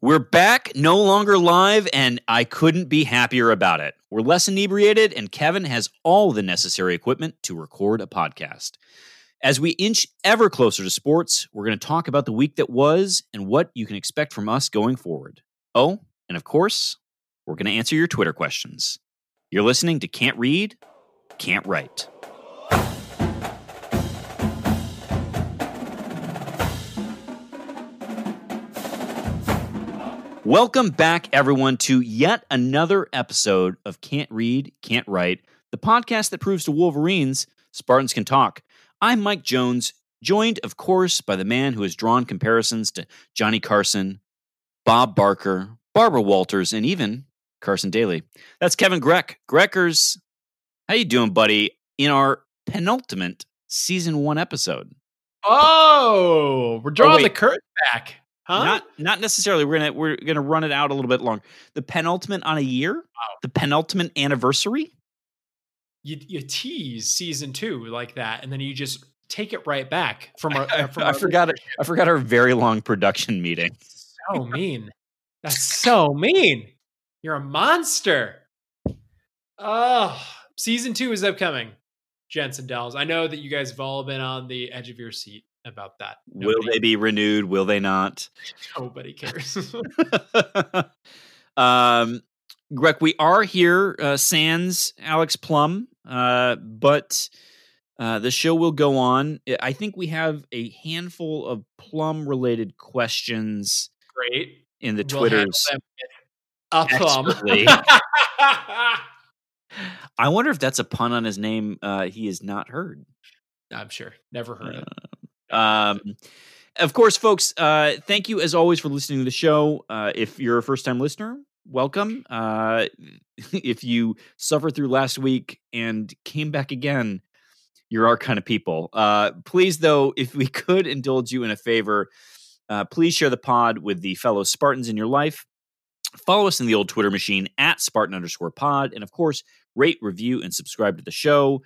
We're back, no longer live, and I couldn't be happier about it. We're less inebriated, and Kevin has all the necessary equipment to record a podcast. As we inch ever closer to sports, we're going to talk about the week that was and what you can expect from us going forward. Oh, and of course, we're going to answer your Twitter questions. You're listening to Can't Read, Can't Write. Welcome back, everyone, to yet another episode of Can't Read, Can't Write, the podcast that proves to Wolverines Spartans can talk. I'm Mike Jones, joined, of course, by the man who has drawn comparisons to Johnny Carson, Bob Barker, Barbara Walters, and even Carson Daly. That's Kevin Grech. Greckers, how you doing, buddy? In our penultimate season one episode. Oh, we're drawing oh, the curtain back. Huh? Not not necessarily. We're gonna we're gonna run it out a little bit longer. The penultimate on a year. Wow. The penultimate anniversary. You, you tease season two like that, and then you just take it right back from our. I, uh, from I our forgot it. I forgot our very long production meeting. So mean. That's so mean. You're a monster. Oh, season two is upcoming. Jensen and Dells. I know that you guys have all been on the edge of your seat about that. Will Nobody- they be renewed? Will they not? Nobody cares. um, Grech, we are here, uh, sans Alex Plum, uh, but uh, the show will go on. I- think we have a handful of Plum related questions Great. in the We'll Twitters. A plum. I wonder if that's a pun on his name. Uh, he is not heard. I'm sure. Never heard Uh, it. Um, of course, folks, uh, thank you as always for listening to the show. Uh, if you're a first time listener, welcome. Uh, if you suffered through last week and came back again, you're our kind of people. Uh, please, though, if we could indulge you in a favor, uh, please share the pod with the fellow Spartans in your life. Follow us in the old Twitter machine at Spartan underscore pod. And of course, rate, review, and subscribe to the show.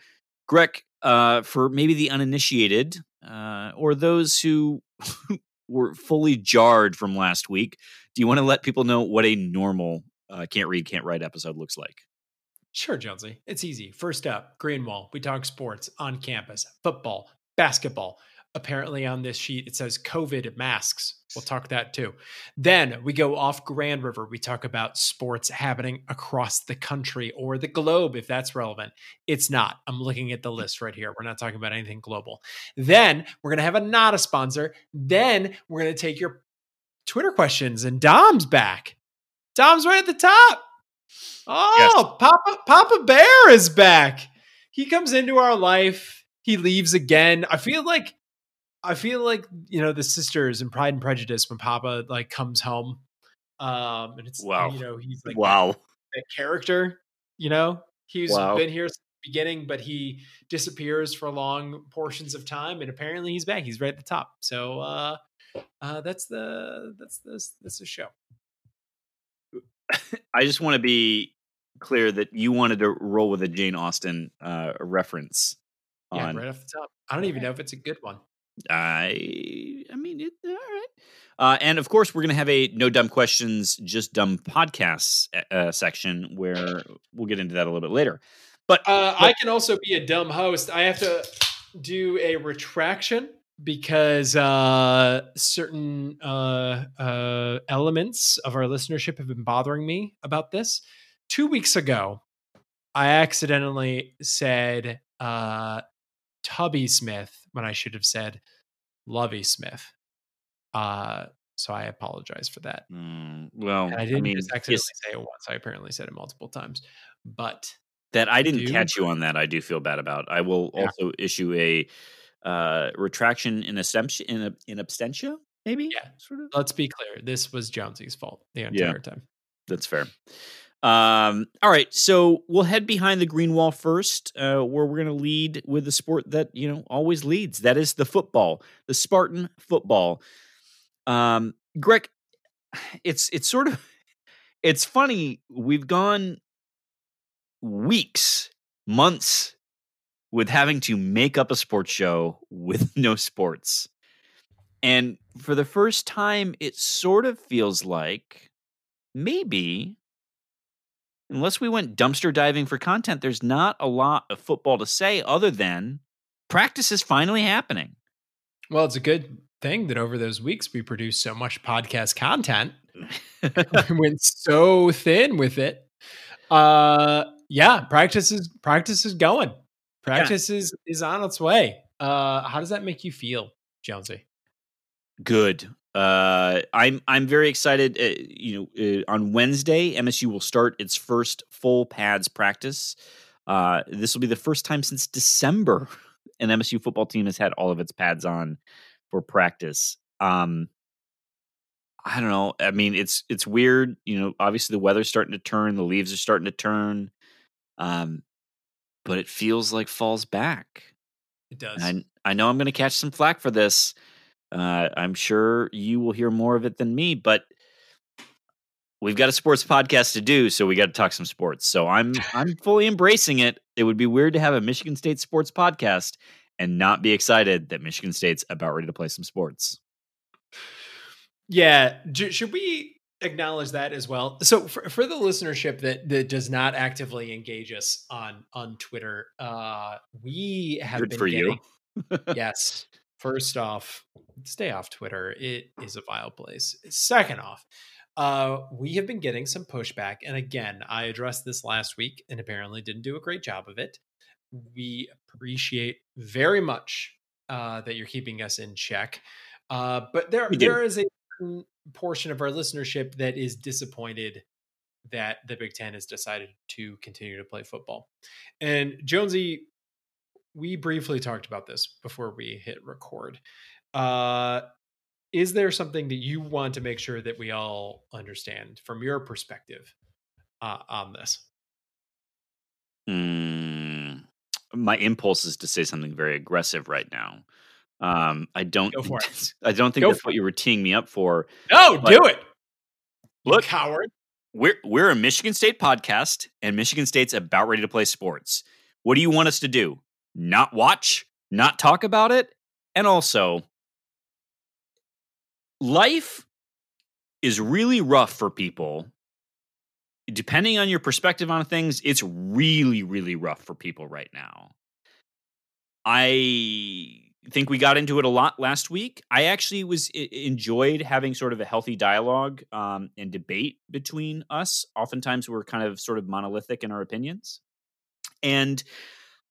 Grech, uh, for maybe the uninitiated uh, or those who were fully jarred from last week, do you want to let people know what a normal uh, can't read, can't write episode looks like? Sure, Jonesy. It's easy. First up, Greenwall. We talk sports on campus, football, basketball. Apparently, on this sheet, it says COVID masks. We'll talk that too. Then we go off Grand River. We talk about sports happening across the country or the globe, if that's relevant. It's not. I'm looking at the list right here. We're not talking about anything global. Then we're going to have a not a sponsor. Then we're going to take your Twitter questions, and Dom's back. Dom's right at the top. Oh, Papa Papa Bear is back. He comes into our life. He leaves again. I feel like I feel like you know the sisters in Pride and Prejudice when Papa like comes home. Um and it's Wow. you know he's like wow. that character, you know? He's Wow. been here since the beginning, but he disappears for long portions of time and apparently he's back. He's right at the top. So uh uh that's the that's this that's the show. I just want to be clear that you wanted to roll with a Jane Austen uh, reference. Yeah, On, right off the top. I don't even know if it's a good one. I, I mean, it, all right. Uh, and of course, we're going to have a no dumb questions, just dumb podcasts uh, section where we'll get into that a little bit later. But Uh, I can also be a dumb host. I have to do a retraction because uh, certain uh, uh, elements of our listenership have been bothering me about this. Two weeks ago, I accidentally said uh, Tubby Smith when I should have said Lovie Smith. Uh, so I apologize for that. Mm, well, And I I, didn't mean, just accidentally say it once. I apparently said it multiple times. But that I didn't do- catch you on that. I do feel bad about. I will Yeah. also issue a uh, retraction in abstention in, in abstentia. Maybe, Yeah. sort of. let's be clear this was jonesy's fault the Yeah. entire time That's fair. Um, all right, so we'll head behind the green wall first, uh, where we're going to lead with the sport that you know always leads. That is the football, the Spartan football. Um, Grech, it's it's sort of it's funny. We've gone weeks, months with having to make up a sports show with no sports. And for the first time, it sort of feels like maybe, unless we went dumpster diving for content, there's not a lot of football to say other than practice is finally happening. Well, it's a good thing that over those weeks we produced so much podcast content. we went so thin with it. Uh yeah, practice is practice is going. Practice yeah. is is on its way. Uh how does that make you feel, Jonesy? Good. Uh, I'm I'm very excited. Uh, you know, uh, on Wednesday, MSU will start its first full pads practice. Uh, this will be the first time since December an MSU football team has had all of its pads on for practice. Um, I don't know. I mean, it's it's weird. You know, obviously the weather's starting to turn, the leaves are starting to turn, um, but it feels like fall's back. It does. I I know I'm going to catch some flack for this. Uh, I'm sure you will hear more of it than me, but we've got a sports podcast to do, so we got to talk some sports. So I'm I'm fully embracing it. It would be weird to have a Michigan State sports podcast and not be excited that Michigan State's about ready to play some sports. Yeah, should we acknowledge that as well? So for, for the listenership that that does not actively engage us on on Twitter, uh, we have Good been for getting, you. yes. First off, stay off Twitter. It is a vile place. Second off, uh, we have been getting some pushback. And again, I addressed this last week and apparently didn't do a great job of it. We appreciate very much uh, that you're keeping us in check. Uh, but there, there is a portion of our listenership that is disappointed that the Big Ten has decided to continue to play football. And Jonesy, we briefly talked about this before we hit record. Uh, is there something that you want to make sure that we all understand from your perspective uh, on this? Mm, my impulse is to say something very aggressive right now. Um, I don't. It. I don't think Go that's what you were teeing me up for. No, do it. You Look, coward. We're we're a Michigan State podcast, and Michigan State's about ready to play sports. What do you want us to do? Not watch? Not talk about it? And also, life is really rough for people. Depending on your perspective on things, it's really, really rough for people right now. I think we got into it a lot last week. I actually was enjoyed having sort of a healthy dialogue um, and debate between us. Oftentimes, we're kind of sort of monolithic in our opinions, and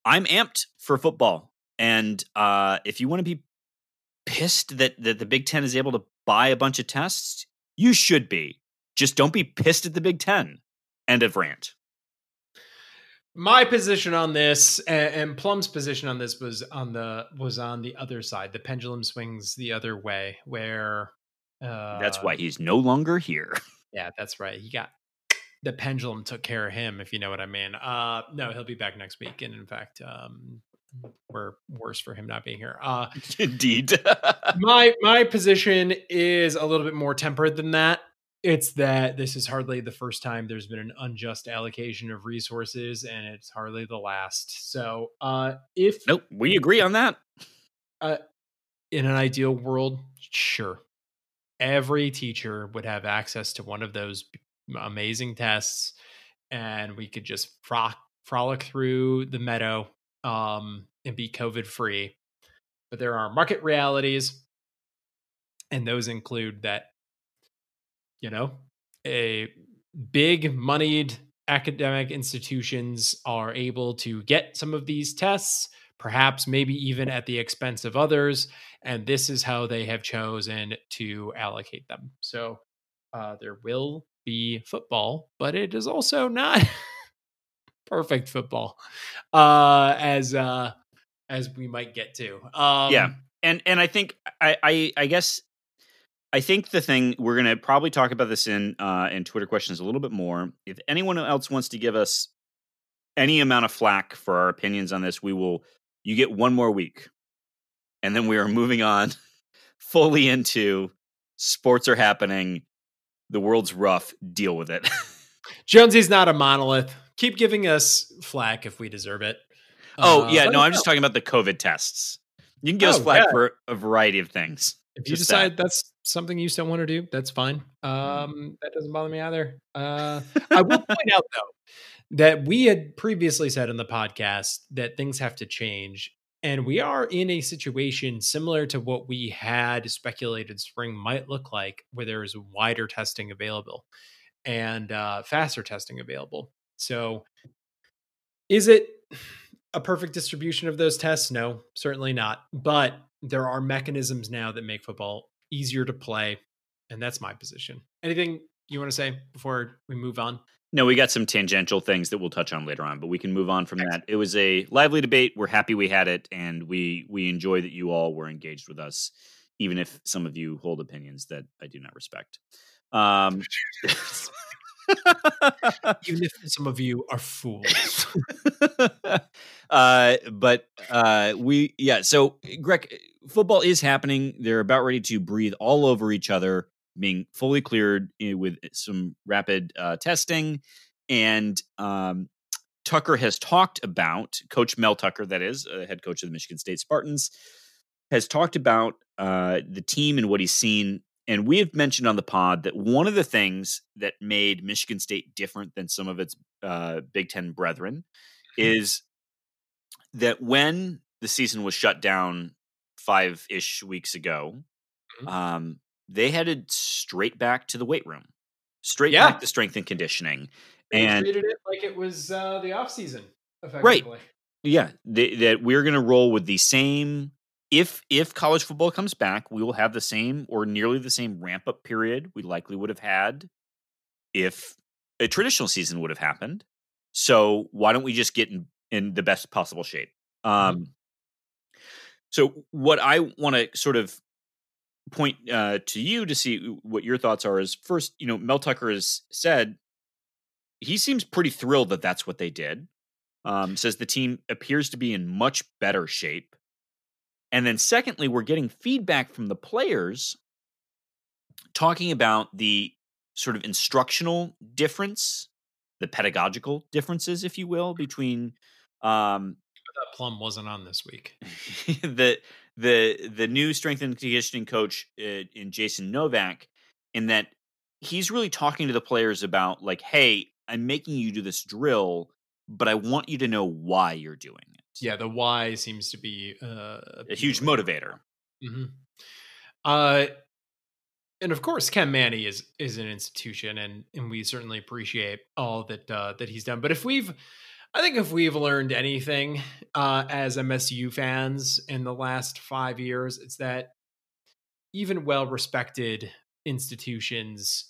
I'm amped for football. And uh, if you want to be pissed that that the Big Ten is able to buy a bunch of tests, you should be. Just don't be pissed at the Big Ten. End of rant. My position on this and, and Plum's position on this was on the was on the other side. The pendulum swings the other way, where uh, that's why he's no longer here. Yeah, that's right. He got the pendulum took care of him, if you know what I mean. Uh, no, he'll be back next week, and in fact, um, we're worse for him not being here. Uh, Indeed. my my position is a little bit more tempered than that. It's that this is hardly the first time there's been an unjust allocation of resources, and it's hardly the last. So, uh, if nope, we agree on that. Uh, in an ideal world, sure, every teacher would have access to one of those amazing tests, and we could just frock, frolic through the meadow um, and be COVID free. But there are market realities, and those include that, you know, a big moneyed academic institutions are able to get some of these tests, perhaps maybe even at the expense of others. And this is how they have chosen to allocate them. So uh, there will be football, but it is also not perfect football uh, as uh, as we might get to. Um, yeah, and and I think I, I I guess I think the thing we're going to probably talk about this in uh, in Twitter questions a little bit more. If anyone else wants to give us any amount of flack for our opinions on this, we will. You get one more week, and then we are moving on fully into sports are happening. The world's rough. Deal with it. Jonesy's not a monolith. Keep giving us flack if we deserve it. Oh uh, yeah, no, I'm just talking about the COVID tests. You can give oh, us flack yeah. for a variety of things. If you decide that's something you still want to do, that's fine. Um, that doesn't bother me either. Uh, I will point out though that we had previously said in the podcast that things have to change, and we are in a situation similar to what we had speculated spring might look like, where there is wider testing available and uh, faster testing available. So, is it a perfect distribution of those tests? No, certainly not. But there are mechanisms now that make football easier to play. And that's my position. Anything you want to say before we move on? No, we got some tangential things that we'll touch on later on, but we can move on from that. It was a lively debate. We're happy we had it, and we we enjoy that you all were engaged with us, even if some of you hold opinions that I do not respect. Um, Even if some of you are fools. uh, but uh, we yeah. So Grech, football is happening. They're about ready to breathe all over each other, being fully cleared eh, with some rapid uh, testing, and um, Tucker has talked about Coach Mel Tucker, that is uh, head coach of the Michigan State Spartans, has talked about uh, the team and what he's seen. And we have mentioned on the pod that one of the things that made Michigan State different than some of its uh, Big Ten brethren is that when the season was shut down five ish weeks ago, Mhm. um, they headed straight back to the weight room, straight Yeah. back to strength and conditioning. They And treated it like it was uh, the off season, Right. yeah, th- that we're going to roll with the same. If if college football comes back, we will have the same or nearly the same ramp up period we likely would have had if a traditional season would have happened. So why don't we just get in, in the best possible shape? Um, So what I want to sort of point uh, to you to see what your thoughts are is first, you know, Mel Tucker has said he seems pretty thrilled that that's what they did. Um, says the team appears to be in much better shape. And then, secondly, we're getting feedback from the players talking about the sort of instructional difference, the pedagogical differences, if you will, between um, That plum wasn't on this week. the the the new strength and conditioning coach uh, in Jason Novak, in that he's really talking to the players about like, hey, I'm making you do this drill, but I want you to know why you're doing it. Yeah, the why seems to be uh, a huge motivator. hmm Uh, and of course, Ken Mannie is is an institution, and and we certainly appreciate all that uh, that he's done. But if we've, I think if we've learned anything uh, as MSU fans in the last five years, it's that even well respected institutions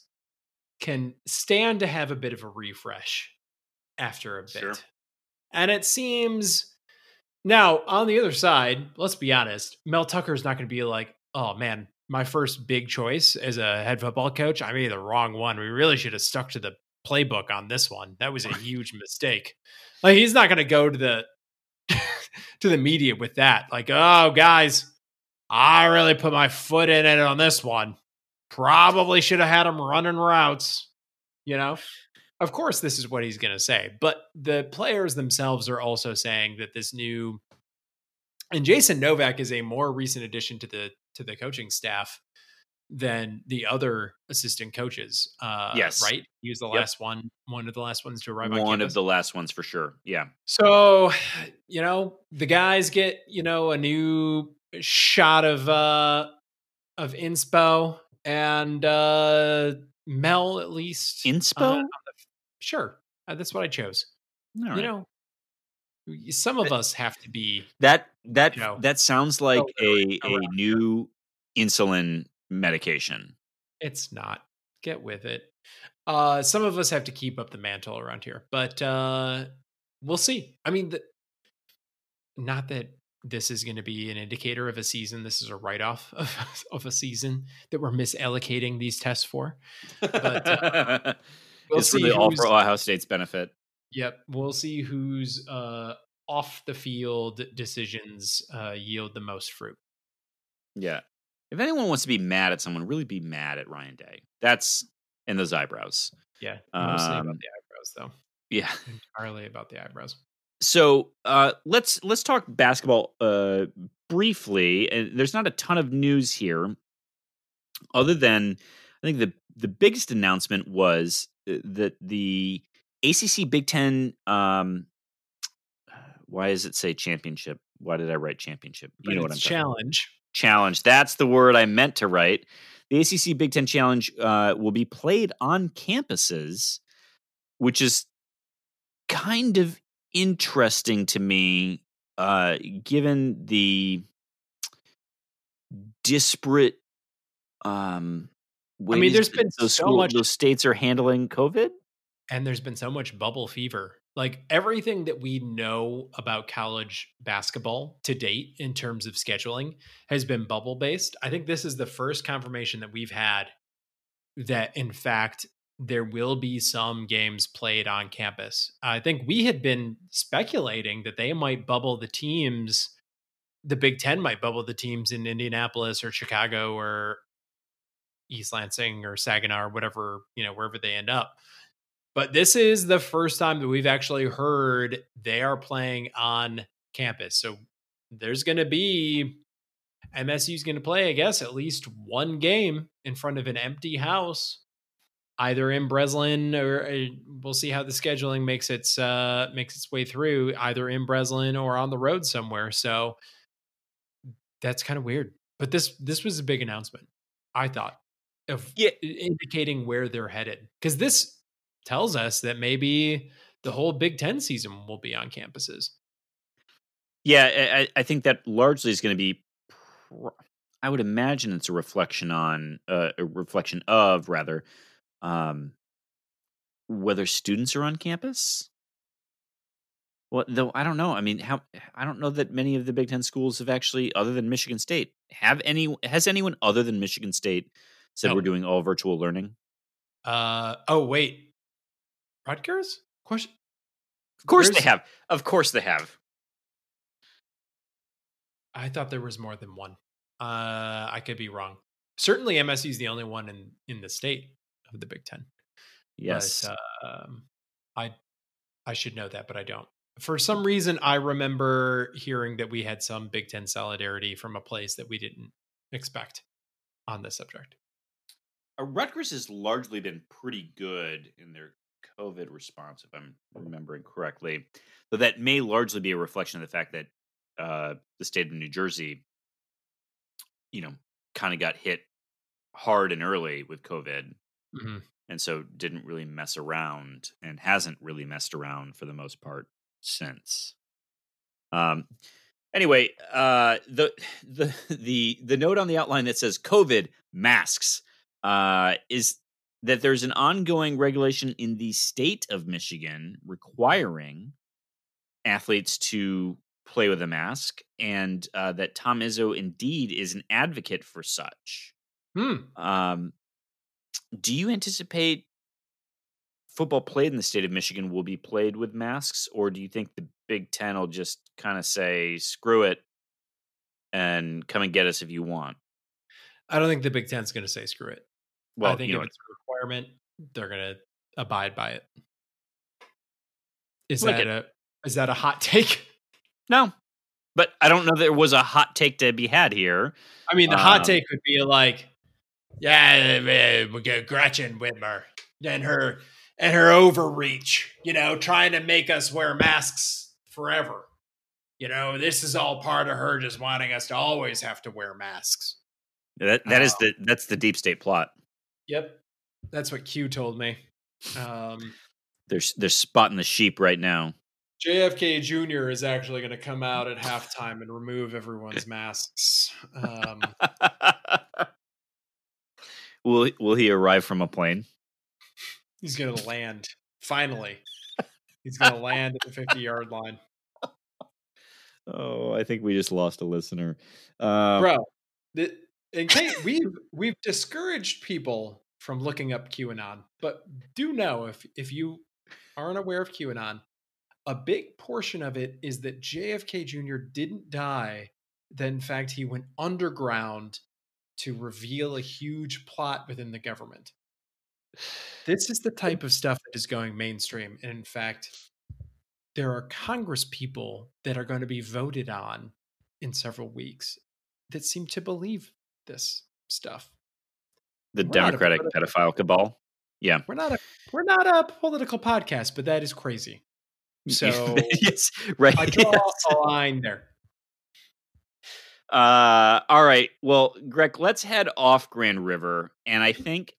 can stand to have a bit of a refresh after a bit. Sure. And it seems now on the other side, let's be honest, Mel Tucker's not going to be like, oh man, my first big choice as a head football coach, I made the wrong one. We really should have stuck to the playbook on this one. That was a huge mistake. Like he's not going to go to the to the media with that. Like, oh guys, I really put my foot in it on this one. Probably should have had him running routes. You know, of course, this is what he's going to say. But the players themselves are also saying that this new and Jason Novak is a more recent addition to the to the coaching staff than the other assistant coaches. Uh, Yes. right. He was the Yep. last one, one of the last ones to arrive on One campus. of the last ones for sure. Yeah. So, you know, the guys get, you know, a new shot of uh of inspo and uh Mel at least Inspo? uh, sure. Uh, that's what I chose. All You know, some of us have to be that that you know, that sounds like a a new insulin medication. it's not. Get with it. Uh some of us have to keep up the mantle around here, but uh we'll see. I mean, the, not that this is going to be an indicator of a season. This is a write off of, of a season that we're misallocating these tests for. But, uh, We'll it's see really all for Ohio State's benefit. Yep, we'll see whose uh, off the field decisions uh, yield the most fruit. Yeah. If anyone wants to be mad at someone, really be mad at Ryan Day. That's in those eyebrows. Yeah, mostly Um, about the eyebrows, though. Yeah. Entirely about the eyebrows. So uh, let's let's talk basketball uh, briefly. And there's not a ton of news here. other than I think the the biggest announcement was uh, that the ACC Big Ten. Um, why does it say championship? Why did I write championship? You But know what I'm it's talking about. challenge. Challenge. That's the word I meant to write. The ACC Big Ten Challenge uh, will be played on campuses, which is kind of interesting to me, uh, given the disparate um, I mean, there's been so school- much- those states are handling COVID. and there's been so much bubble fever. Like everything that we know about college basketball to date in terms of scheduling has been bubble based. I think this is the first confirmation that we've had that, in fact, there will be some games played on campus. I think we had been speculating that they might bubble the teams, the Big Ten might bubble the teams in Indianapolis or Chicago or East Lansing or Saginaw or whatever, you know, wherever they end up. But this is the first time that we've actually heard they are playing on campus. So there's going to be MSU's going to play, I guess, at least one game in front of an empty house, either in Breslin or uh, we'll see how the scheduling makes its uh, makes its way through, either in Breslin or on the road somewhere. So that's kind of weird. But this this was a big announcement, I thought, of Yeah. indicating where they're headed. Because this tells us that maybe the whole Big Ten season will be on campuses. Yeah, I, I- think that largely is going to be. I would imagine it's a reflection on uh, a reflection of rather um, whether students are on campus. Well, though I don't know. I mean, how I don't know that many of the Big Ten schools have actually, other than Michigan State, have any. Has anyone other than Michigan State said No. we're doing all virtual learning? Uh oh, wait, Rutgers? Question. Of course There's- they have. Of course they have. I thought there was more than one. Uh, I could be wrong. Certainly, MSU is the only one in in the state of the Big Ten. Yes. But, um, I I should know that, but I don't. For some reason, I remember hearing that we had some Big Ten solidarity from a place that we didn't expect on this subject. Uh, Rutgers has largely been pretty good in their COVID response, if I'm remembering correctly. Though that may largely be a reflection of the fact that uh, the state of New Jersey, you know, kind of got hit hard and early with COVID, Mhm. and so didn't really mess around and hasn't really messed around for the most part since. Um. Anyway, uh, the the the the note on the outline that says COVID masks uh, is that there's an ongoing regulation in the state of Michigan requiring athletes to play with a mask, and uh, that Tom Izzo indeed is an advocate for such. Hmm. Um, do you anticipate football played in the state of Michigan will be played with masks, or do you think the Big Ten will just kind of say, screw it and come and get us if you want? I don't think the Big Ten's going to say screw it. Well, I think you know, it's requirement, they're going to abide by it. Is Look that a is that a hot take? no, but I don't know that there was a hot take to be had here. I mean, the hot Um, take would be like, yeah, we get Gretchen Whitmer and her and her overreach, you know, trying to make us wear masks forever. You know, this is all part of her just wanting us to always have to wear masks. That that is Oh. the that's the deep state plot. Yep, that's what Q told me. Um, They're they're spotting the sheep right now. JFK Jr. is actually going to come out at halftime and remove everyone's masks. Um, will will he arrive from a plane? he's going to land finally. He's going to land at the 50 yard line. Oh, I think we just lost a listener. Uh, bro. The, in case we've we've discouraged people from looking up QAnon, but do know if if you aren't aware of QAnon, a big portion of it is that JFK Jr. didn't die. That in fact he went underground to reveal a huge plot within the government. This is the type of stuff that is going mainstream, and in fact, there are Congress people that are going to be voted on in several weeks that seem to believe this stuff. The Democratic pedophile cabal. Yeah, we're not a we're not a political podcast, but that is crazy. So yes, right. I draw yes. a line there. Uh, all right. Well, Grech, let's head off Grand River, and I think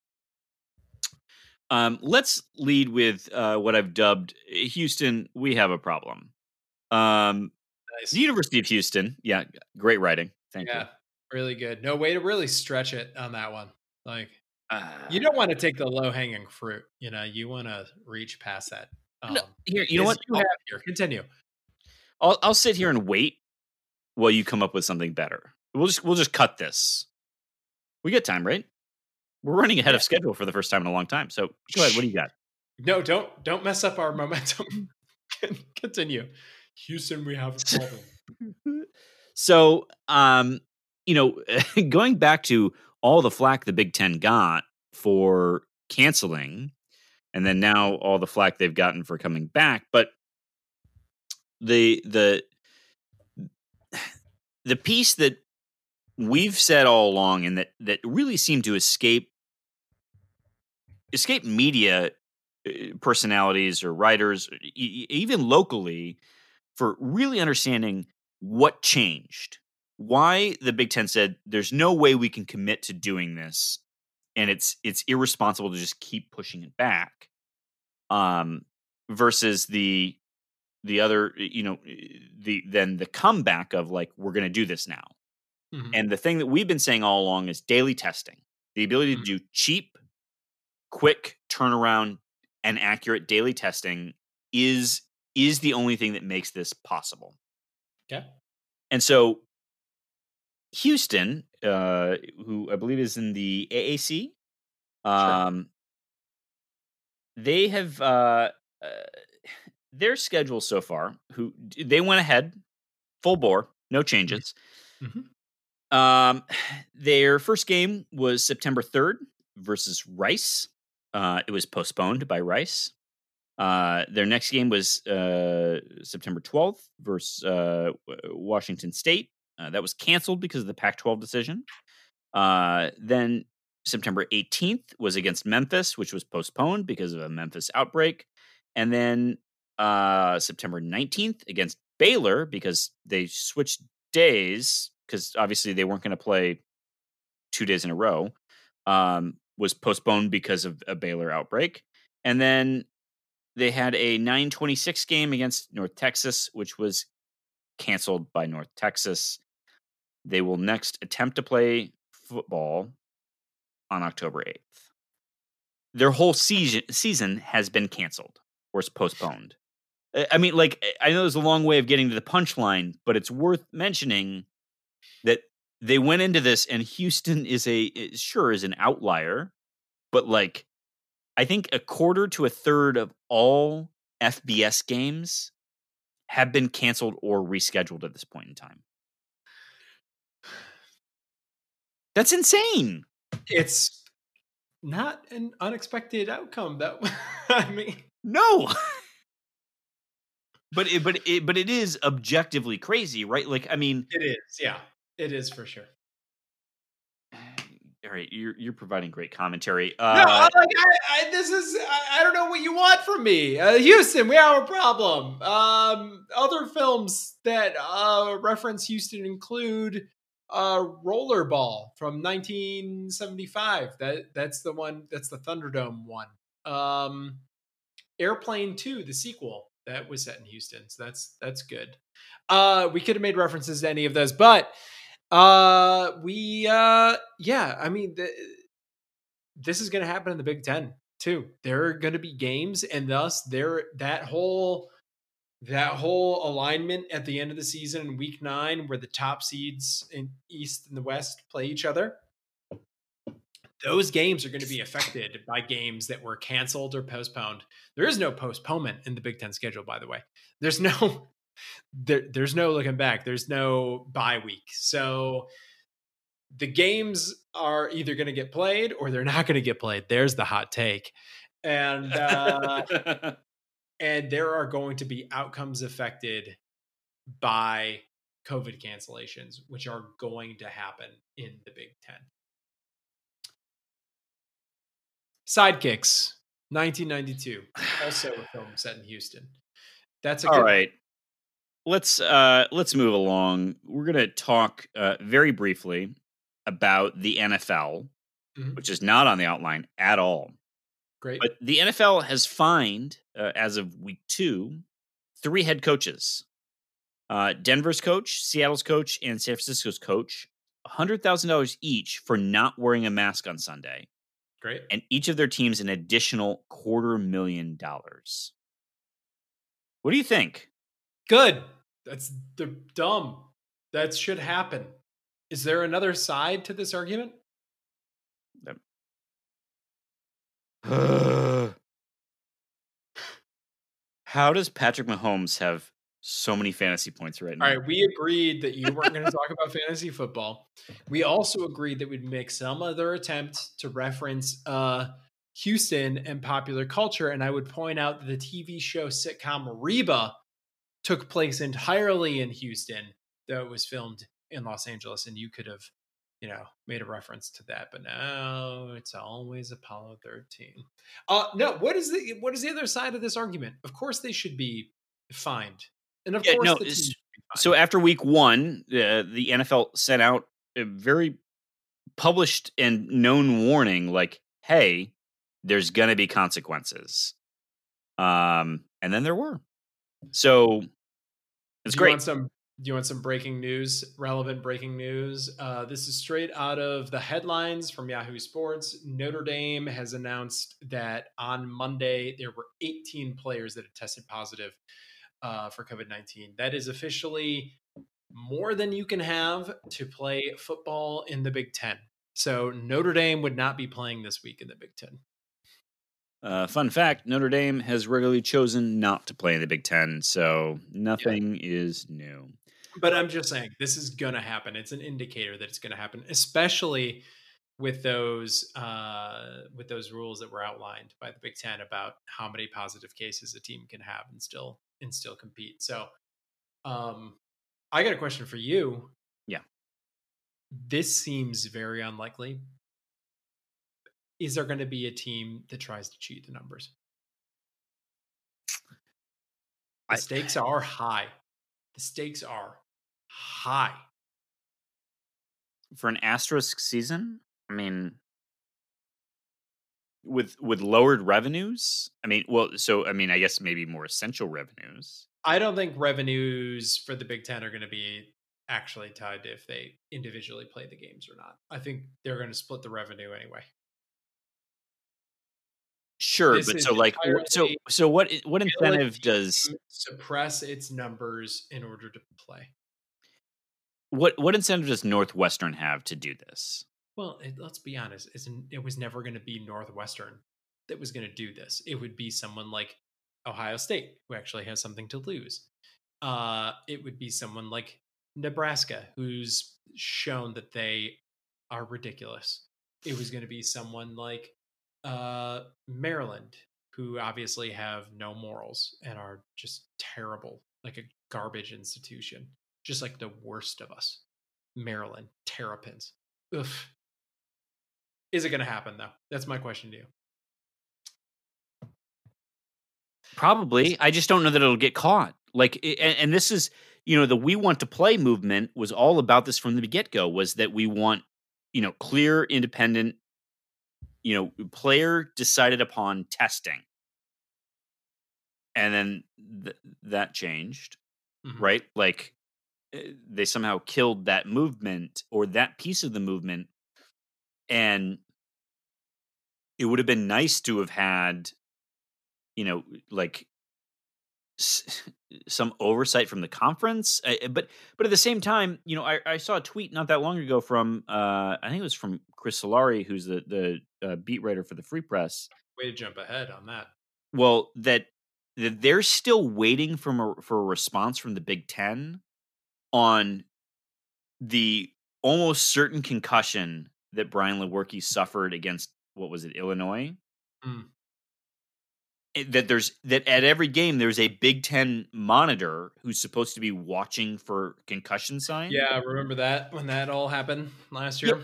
um, let's lead with uh, what I've dubbed Houston. We have a problem. Um, nice. The University of Houston. Yeah, great writing. Thank yeah, you. really good. No way to really stretch it on that one. Like, uh, you don't want to take the low hanging fruit. You know, you want to reach past that. Um, no, here, you know what? You have here. Continue. I'll I'll sit here and wait while you come up with something better. We'll just we'll just cut this. We get time, right? We're running ahead of schedule for the first time in a long time. So go ahead. What do you got? No, don't don't mess up our momentum. Continue. Houston, we have a problem. so, um, you know, going back to all the flack the Big Ten got for canceling, and then now all the flack they've gotten for coming back, but the the the piece that we've said all along and that that really seemed to escape escape media uh, personalities or writers even locally for really understanding what changed why the big 10 said there's no way we can commit to doing this and it's it's irresponsible to just keep pushing it back um versus the the other you know the then the comeback of like we're going to do this now mm-hmm. and the thing that we've been saying all along is daily testing the ability mm-hmm. to do cheap quick turnaround and accurate daily testing is is the only thing that makes this possible okay and so houston uh who i believe is in the aac um sure. they have uh, uh their schedule so far, who they went ahead full bore, no mm-hmm. changes. Mm-hmm. Um, their first game was September 3rd versus Rice. Uh, it was postponed by Rice. Uh, their next game was uh, September 12th versus uh, Washington State. Uh, that was canceled because of the Pac 12 decision. Uh, then September 18th was against Memphis, which was postponed because of a Memphis outbreak. And then uh, September 19th against Baylor because they switched days because obviously they weren't going to play two days in a row. Um, was postponed because of a Baylor outbreak, and then they had a 926 game against North Texas, which was canceled by North Texas. They will next attempt to play football on October 8th. Their whole season season has been canceled or is postponed. I mean, like, I know there's a long way of getting to the punchline, but it's worth mentioning that they went into this, and Houston is a sure is an outlier, but like, I think a quarter to a third of all FBS games have been canceled or rescheduled at this point in time. That's insane. It's not an unexpected outcome. That I mean, no. but it, but it, but it is objectively crazy, right? Like, I mean, it is. Yeah, it is for sure. Right, you're you're providing great commentary. Uh, no, like I, I, this is I, I, don't know what you want from me, uh, Houston. We have a problem. Um, other films that uh, reference Houston include uh, Rollerball from 1975. That that's the one. That's the Thunderdome one. Um, Airplane Two, the sequel that was set in Houston. So that's that's good. Uh, we could have made references to any of those, but uh, we uh, yeah, I mean, the, this is going to happen in the Big Ten too. There are going to be games, and thus there that whole that whole alignment at the end of the season in Week Nine, where the top seeds in East and the West play each other those games are going to be affected by games that were canceled or postponed. There is no postponement in the Big Ten schedule, by the way. There's no there, there's no looking back. There's no bye week. So the games are either going to get played or they're not going to get played. There's the hot take, and uh, and there are going to be outcomes affected by COVID cancellations, which are going to happen in the Big Ten. Sidekicks, 1992, also a film set in Houston. That's a All good right. Let's uh let's move along. We're going to talk uh very briefly about the NFL, Mhm. which is not on the outline at all. Great. But the NFL has fined, uh, as of week two, three head coaches uh, Denver's coach, Seattle's coach, and San Francisco's coach, $100,000 each for not wearing a mask on Sunday, Great. and each of their teams an additional quarter million dollars. What do you think? Good. That's the dumb. That should happen. Is there another side to this argument? How does Patrick Mahomes have so many fantasy points right now? All right, we agreed that you weren't going to talk about fantasy football. We also agreed that we'd make some other attempt to reference uh, Houston and popular culture. And I would point out that the TV show sitcom Reba took place entirely in Houston, though it was filmed in Los Angeles. And you could have, you know, made a reference to that. But now it's always Apollo 13. Uh, no, what is the what is the other side of this argument? Of course, they should be fined. And of Yeah, course, no, the team should be fined. So after week one, uh, the NFL sent out a very published and known warning, like, "Hey, there's going to be consequences." Um, and then there were. So it's do great. You want some, do you want some breaking news? Relevant breaking news. Uh, this is straight out of the headlines from Yahoo Sports. Notre Dame has announced that on Monday there were 18 players that had tested positive uh, for COVID 19. That is officially more than you can have to play football in the Big Ten. So Notre Dame would not be playing this week in the Big Ten. Uh, fun fact: Notre Dame has regularly chosen not to play in the Big Ten, so nothing is new. But I'm just saying this is going to happen. It's an indicator that it's going to happen, especially with those uh, with those rules that were outlined by the Big Ten about how many positive cases a team can have and still and still compete. So, um, I got a question for you. Yeah. This seems very unlikely. Is there going to be a team that tries to cheat the numbers? The I- stakes are high. The stakes are high. For an asterisk season, I mean, with with lowered revenues, I mean, well, so I mean, I guess maybe more essential revenues. I don't think revenues for the Big Ten are going to be actually tied to if they individually play the games or not. I think they're going to split the revenue anyway. Sure, This but so like, so so what what incentive does suppress its numbers in order to play. what what incentive does Northwestern have to do this? Well, it, let's be honest. It's, it was never going to be Northwestern that was going to do this. It would be someone like Ohio State, who actually has something to lose. Uh, it would be someone like Nebraska, who's shown that they are ridiculous. It was going to be someone like uh, Maryland, who obviously have no morals and are just terrible, like a garbage institution, just like the worst of us. Maryland, terrapins. Ugh. Is it going to happen though? That's my question to you. Probably. I just don't know that it'll get caught. Like, and, and this is, you know, the "We Want to Play" movement was all about this from the get go. Was that we want, you know, clear, independent, you know, player decided upon testing, and then th- that changed, Mhm. right? Like, eh, they somehow killed that movement or that piece of the movement, and it would have been nice to have had you know like some oversight from the conference uh, but but at the same time you know I, I saw a tweet not that long ago from uh i think it was from chris solari who's the the uh, beat writer for the free press Way to jump ahead on that. well that that they're still waiting from a, for a response from the big 10 on the almost certain concussion that brian lewerke suffered against what was it illinois Mm. That there's that at every game there's a Big Ten monitor who's supposed to be watching for concussion signs. Yeah, I remember that when that all happened last year?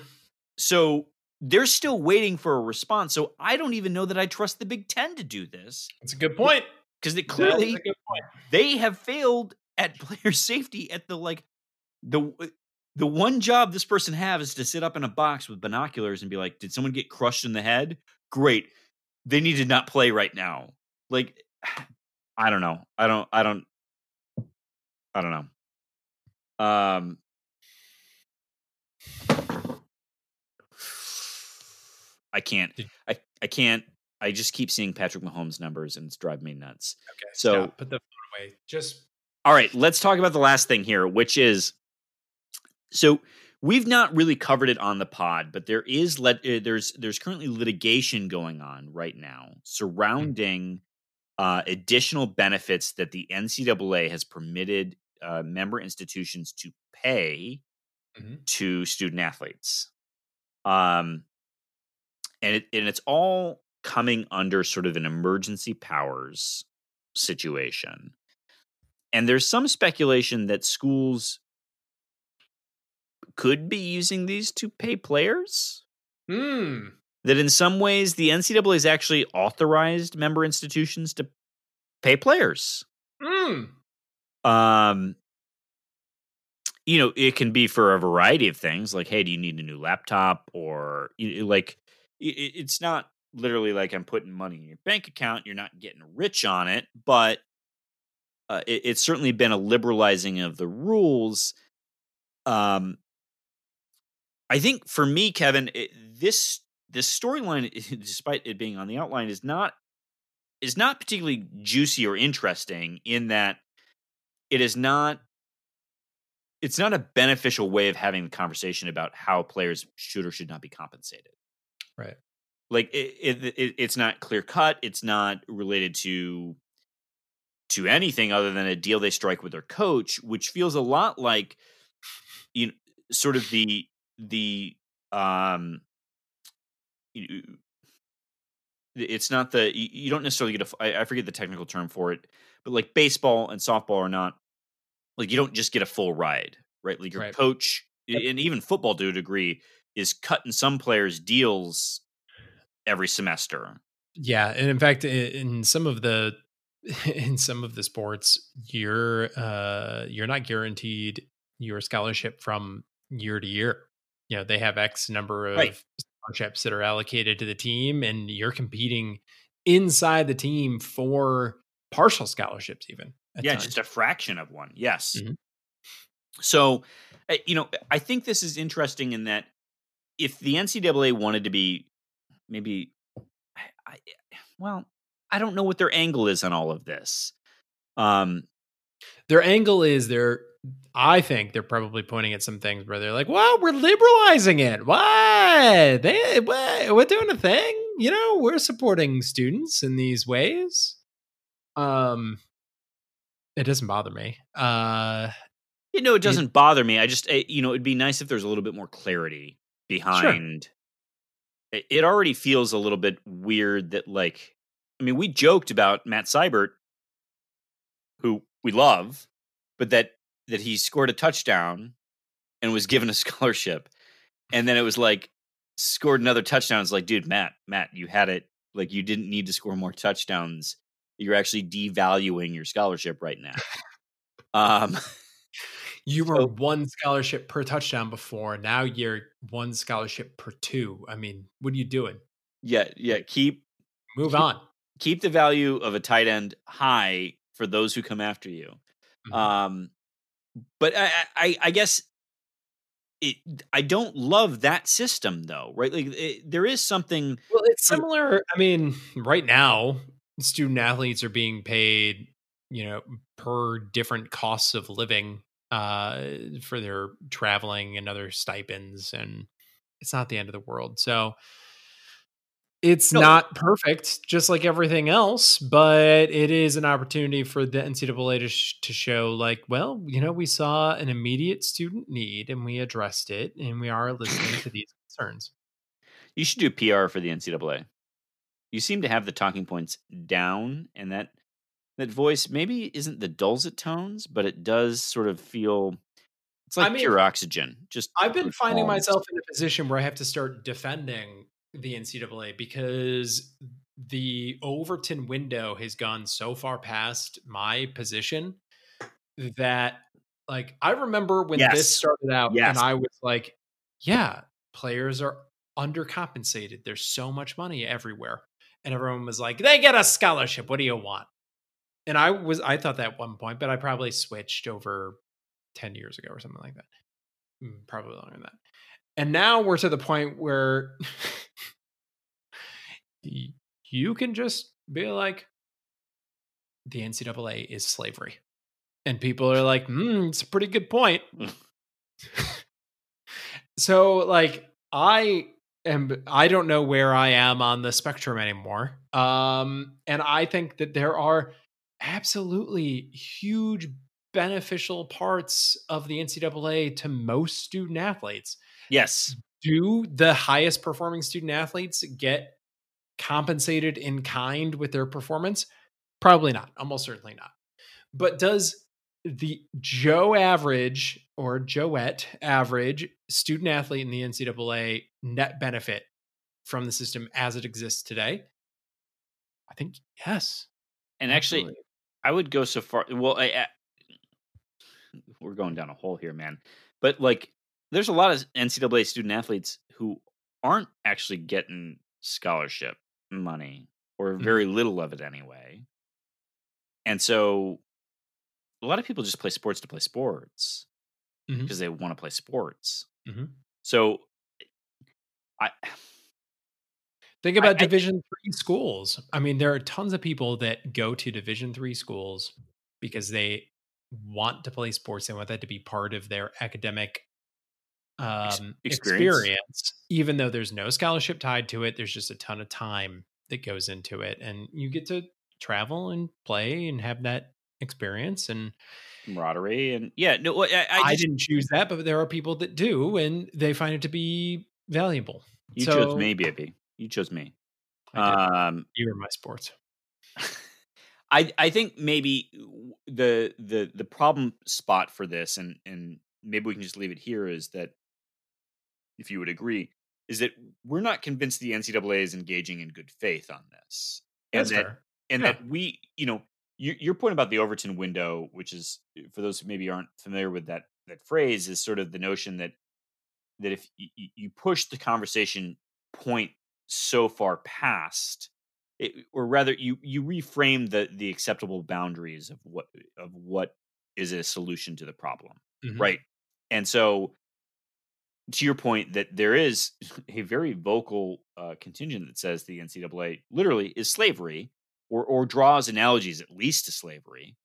So they're still waiting for a response. So I don't even know that I trust the Big Ten to do this. That's a good point. Because they clearly they have failed at player safety at the like the the one job this person have is to sit up in a box with binoculars and be like, did someone get crushed in the head? Great. They need to not play right now. Like I don't know. I don't I don't I don't know. Um I can't. I I can't. I just keep seeing Patrick Mahomes numbers and it's driving me nuts. Okay. So stop. put the phone away. Just all right. Let's talk about the last thing here, which is so we've not really covered it on the pod, but there is let uh, there's there's currently litigation going on right now mm-hmm. surrounding uh, additional benefits that the NCAA has permitted uh, member institutions to pay mm-hmm. to student athletes. Um, and it, and it's all coming under sort of an emergency powers situation. And there's some speculation that schools could be using these to pay players. Hmm. That in some ways the NCAA has actually authorized member institutions to pay players. Hmm. Um, you know, it can be for a variety of things, like, hey, do you need a new laptop, or like, it's not literally like I'm putting money in your bank account. You're not getting rich on it, but uh, it, it's certainly been a liberalizing of the rules. Um, I think for me, Kevin, it, this this storyline, despite it being on the outline, is not is not particularly juicy or interesting in that it is not it's not a beneficial way of having the conversation about how players should or should not be compensated. Right. Like it, it, it it's not clear cut. It's not related to to anything other than a deal they strike with their coach, which feels a lot like you know, sort of the the um it's not the you don't necessarily get a I forget the technical term for it, but like baseball and softball are not like you don't just get a full ride, right? Like your Right. coach and even football to a degree is cutting some players deals every semester. Yeah, and in fact, in some of the in some of the sports, you're uh you're not guaranteed your scholarship from year to year. You know, they have X number of Right. Scholarships that are allocated to the team, and you're competing inside the team for partial scholarships, even. yeah, times. just a fraction of one. Yes. Mhm. So, uh, you know, I think this is interesting in that if the NCAA wanted to be maybe, I, well, I don't know what their angle is on all of this. Um, their angle is they're I think they're probably pointing at some things where they're like, "Well, we're liberalizing it. Why? They what, we're doing a thing. You know, we're supporting students in these ways." Um, it doesn't bother me. Uh, you know, it doesn't bother me. I just, uh, you know, it'd be nice if there's a little bit more clarity behind. It, it already feels a little bit weird that, like, I mean, we joked about Matt Seybert, who we love, but that that he scored a touchdown and was given a scholarship, and then it was like scored another touchdown. It's like, dude, Matt, Matt, you had it. Like, you didn't need to score more touchdowns. You're actually devaluing your scholarship right now. um, you were So- one scholarship per touchdown before. Now you're one scholarship per two. I mean, what are you doing? yeah, yeah. Keep Move Keep- on. keep the value of a tight end high for those who come after you. Mhm. Um, but I, I, I guess it. I don't love that system though, right? Like it, there is something. Well, it's similar. I mean, right now, student athletes are being paid, you know, per different costs of living uh, for their traveling and other stipends, and it's not the end of the world. So it's No. not perfect, just like everything else, but it is an opportunity for the NCAA to, sh- to show, like, well, you know, we saw an immediate student need and we addressed it, and we are listening to these concerns. You should do PR for the NCAA. You seem to have the talking points down, and that that voice maybe isn't the dulcet tones, but it does sort of feel It's like I mean, pure oxygen. Just I've been finding bones. myself in a position where I have to start defending the NCAA because the Overton window has gone so far past my position that like I remember when Yes. this started out Yes. and I was like, yeah, players are undercompensated. There's so much money everywhere. And everyone was like, they get a scholarship. What do you want? And I was I thought that at one point, but I probably switched over 10 years ago or something like that. Mm, Probably longer than that. And now we're to the point where you can just be like, the NCAA is slavery. And people are like, hmm, it's a pretty good point. so, like, I am, I don't know where I am on the spectrum anymore. Um, and I think that there are absolutely huge beneficial parts of the NCAA to most student athletes. Yes. Do the highest performing student athletes get compensated in kind with their performance? Probably not. Almost certainly not. But does the Joe average or Joette average student athlete in the NCAA net benefit from the system as it exists today? I think yes. And actually, Absolutely. I would go so far. Well, I, I, we're going down a hole here, man. But like, there's a lot of NCAA student athletes who aren't actually getting scholarship money, or Mhm. very little of it anyway. And so, a lot of people just play sports to play sports because they want to play sports. Mhm. So, I Think about I Division three schools. I mean, there are tons of people that go to Division three schools because they want to play sports. and want that to be part of their academic um, experience. experience. Even though there's no scholarship tied to it, there's just a ton of time that goes into it, and you get to travel and play and have that experience. And camaraderie and yeah, no, I, I, I, didn't choose that, but there are people that do, and they find it to be valuable. you So, chose me, baby. You chose me. Um, you were my sports. I I think maybe the the the problem spot for this, and and maybe we can just leave it here, is that if you would agree, is that we're not convinced the NCAA is engaging in good faith on this, and That's that fair. and Yeah. that we, you know, your your point about the Overton window, which is for those who maybe aren't familiar with that that phrase, is sort of the notion that that if you, you push the conversation point so far past, it, or rather, you you reframe the the acceptable boundaries of what of what is a solution to the problem, Mhm. right? And so, to your point, that there is a very vocal uh, contingent that says the NCAA literally is slavery, or or draws analogies at least to slavery,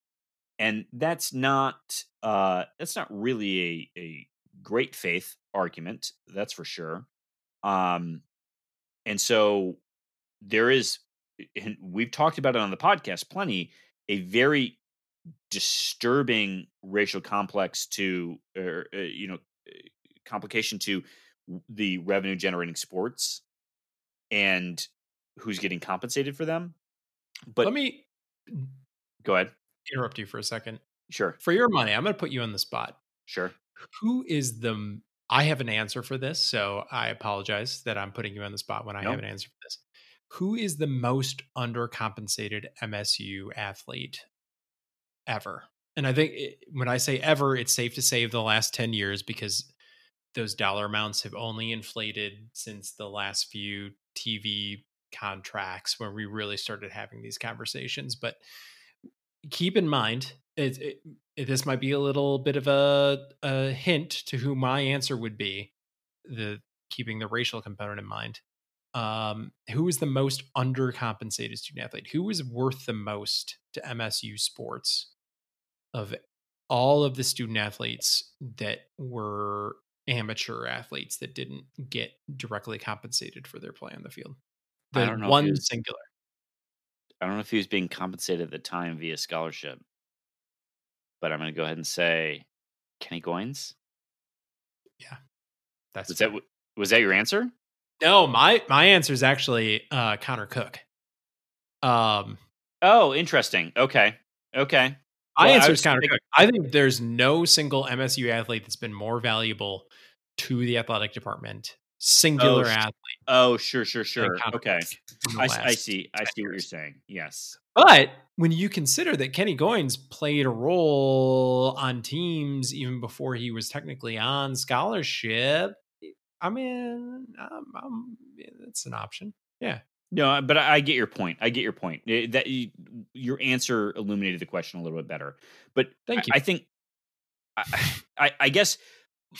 and that's not uh, that's not really a a great faith argument, that's for sure. Um, and so there is, and we've talked about it on the podcast plenty, a very disturbing racial complex to, uh, you know, complication to the revenue generating sports and who's getting compensated for them. But Let me go ahead. interrupt you for a second. Sure, For your money, I'm going to put you on the spot. sure. Who is the? I have an answer for this, so I apologize that I'm putting you on the spot when I No. have an answer for this. Who is the most undercompensated MSU athlete ever? And I think it, when I say ever, it's safe to say the last 10 years because those dollar amounts have only inflated since the last few TV contracts where we really started having these conversations. But keep in mind, it, it, this might be a little bit of a, a hint to who my answer would be. The keeping the racial component in mind. Um, who is the most undercompensated student athlete? Who is worth the most to MSU sports of all of the student athletes that were amateur athletes that didn't get directly compensated for their play on the field? I The don't know one was- singular. I don't know if he was being compensated at the time via scholarship, but I'm going to go ahead and say Kenny Goins. Yeah, that's Was that was that your answer? No, my my answer is actually uh Connor Cook. Um Oh, interesting. Okay, okay. My Well, answer is counter. I think there's no single MSU athlete that's been more valuable to the athletic department. Singular sh- athlete. Oh, sure, sure, sure. Okay. I, I, s- I last see. I see what you're saying. Yes. But when you consider that Kenny Goins played a role on teams even before he was technically on scholarship, I mean, um, um, it's an option. Yeah. No, but I, I get your point. I get your point. Eh, That you, your answer illuminated the question a little bit better. But Thank you. I think, I, I, I guess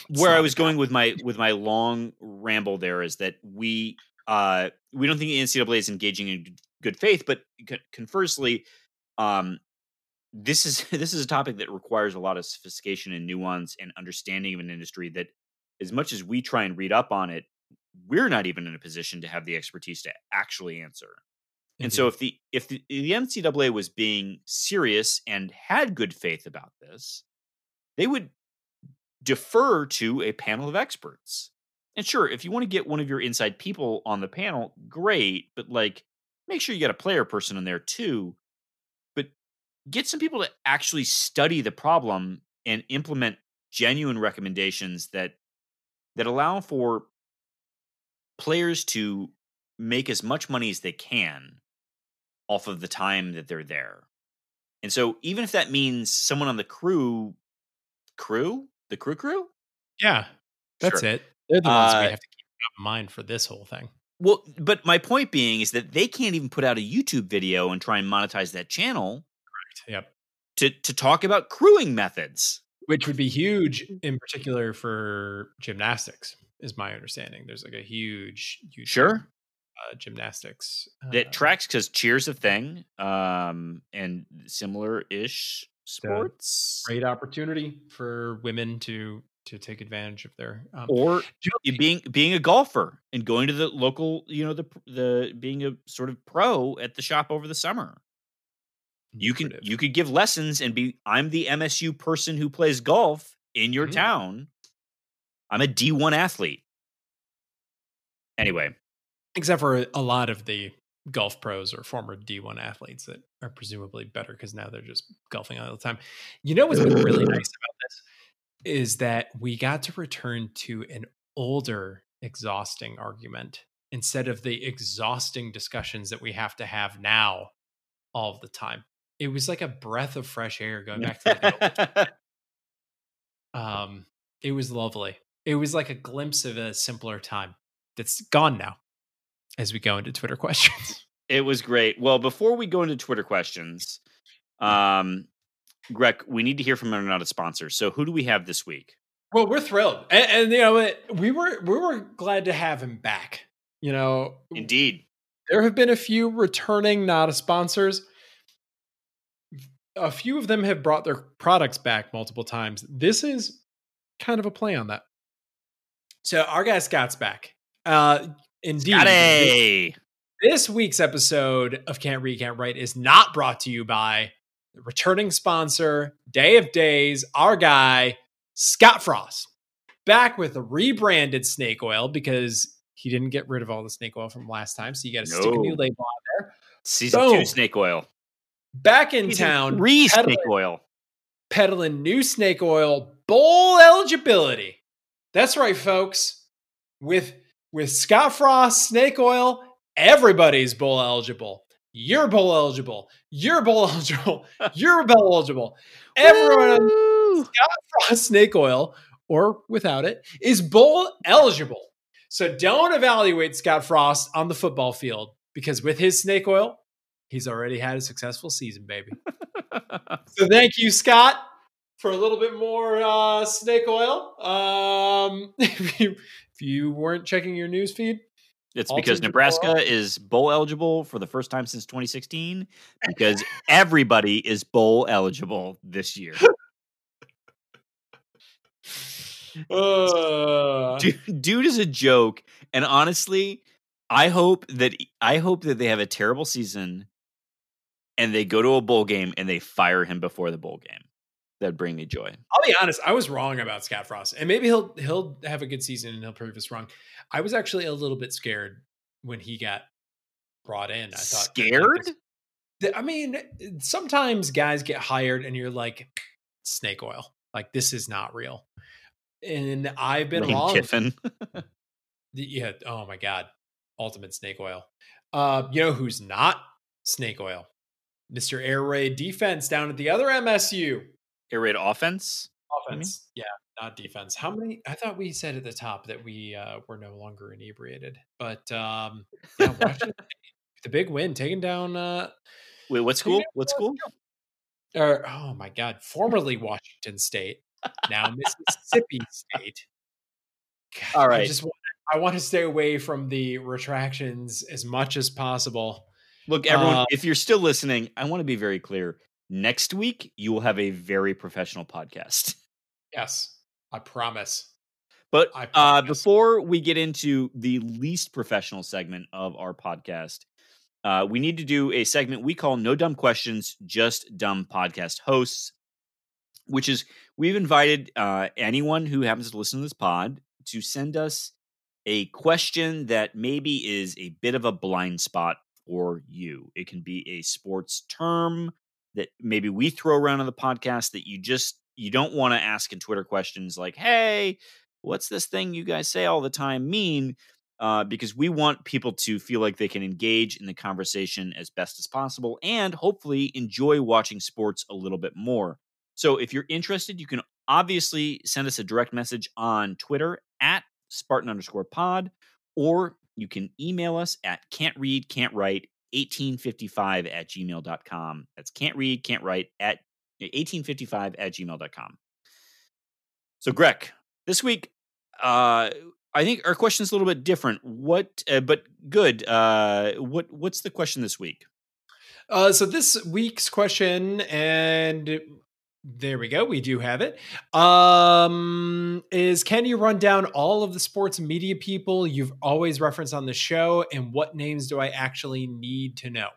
It's where I was going with my with my long ramble there is that we uh we don't think the NCAA is engaging in good faith, but conversely, um, this is this is a topic that requires a lot of sophistication and nuance and understanding of an industry that, as much as we try and read up on it, we're not even in a position to have the expertise to actually answer. And so mm-hmm. if the if the, the NCAA was being serious and had good faith about this, they would defer to a panel of experts. And sure, if you want to get one of your inside people on the panel, great, but like make sure you get a player person in there too. But get some people to actually study the problem and implement genuine recommendations that that allow for players to make as much money as they can off of the time that they're there. And so even if that means someone on the crew crew, the crew crew? yeah, that's Sure. it. They're the ones we Uh, have to keep in mind for this whole thing. Well, but my point being is that they can't even put out a YouTube video and try and monetize that channel Correct. Yep. to to talk about crewing methods. Which would be huge in particular for gymnastics, is my understanding. There's like a huge, huge Sure. uh, gymnastics That uh, tracks because cheers a thing, um, and similar ish sports. great opportunity for women to to take advantage of their um, Or being being a golfer and going to the local, you know, the the being a sort of pro at the shop over the summer. You can you could give lessons and be I'm the MSU person who plays golf in your Mhm. town. I'm a D1 athlete. Anyway, except for a lot of the golf pros or former D1 athletes that are presumably better because now they're just golfing all the time. You know what's been really nice about this is that we got to return to an older, exhausting argument instead of the exhausting discussions that we have to have now all the time. It was like a breath of fresh air going back to the old um it was lovely it was like a glimpse of a simpler time that's gone now as we go into twitter questions it was great. Well, before we go into Twitter questions, um Grech, we need to hear from our not a sponsor. So who do we have this week? well we're thrilled and, and you know we were we were glad to have him back you know Indeed. there have been a few returning not a sponsors a few of them have brought their products back multiple times this is kind of a play on that so our guy scott's back uh indeed Scotty. This week's episode of Can't Read, Can't Write is not brought to you by the returning sponsor, Day of Days, our guy, Scott Frost. Back with a rebranded snake oil because he didn't get rid of all the snake oil from last time. So you got to stick a new label on there. Season Boom. two snake oil. Back in Season town, Three snake oil. peddling new snake oil bowl eligibility. That's right, folks. With with Scott Frost snake oil, everybody's bowl eligible. You're bowl eligible. You're bowl eligible. You're bowl eligible. Everyone on Woo! Frost snake oil or without it is bowl eligible. So don't evaluate Scott Frost on the football field because with his snake oil, he's already had a successful season, baby. So thank you, Scott, for a little bit more uh, snake oil. Um, if, you, if you weren't checking your news feed, It's because Nebraska is bowl eligible for the first time since 2016 because everybody is bowl eligible this year. uh, Dude, dude is a joke, and honestly, I hope that I hope that they have a terrible season, and they go to a bowl game and they fire him before the bowl game. That'd bring me joy. I'll be honest, I was wrong about Scott Frost, and maybe he'll he'll have a good season and he'll prove us wrong. I was actually a little bit scared when he got brought in. I thought Scared? I mean, sometimes guys get hired and you're like, snake oil. Like this is not real. And I've been Lane wrong. Kiffin. Yeah. Oh my God. Ultimate snake oil. Uh, you know who's not snake oil? Mr. Air Raid defense down at the other MSU. Air raid offense. Offense. Yeah, not defense. How many? I thought we said at the top that we uh, were no longer inebriated. But um, yeah, the big win, taking down uh, Wait, what school? What school? or oh my god, formerly Washington State, now Mississippi State. God, All I just want, I want to stay away from the retractions as much as possible. Look, everyone, Uh, if you're still listening, I want to be very clear. Next week, you will have a very professional podcast. Yes, I promise. But I uh, before we get into the least professional segment of our podcast, uh, we need to do a segment we call No Dumb Questions, Just Dumb Podcast Hosts, which is we've invited uh, anyone who happens to listen to this pod to send us a question that maybe is a bit of a blind spot for you. It can be a sports term that maybe we throw around on the podcast that you just you don't want to ask in Twitter questions like, "Hey, what's this thing you guys say all the time mean?" Uh, because we want people to feel like they can engage in the conversation as best as possible and hopefully enjoy watching sports a little bit more. So if you're interested, you can obviously send us a direct message on Twitter at Spartan underscore pod, or you can email us at can't read, can't write 1855 at gmail.com. That's can't read, can't write at 1855 at gmail.com. So, Grech, this week, uh, I think our question is a little bit different. What, uh, but good. Uh, what, what's the question this week? Uh, so this week's question, and there we go, we do have it. Um, is can you run down all of the sports media people you've always referenced on the show, and what names do I actually need to know?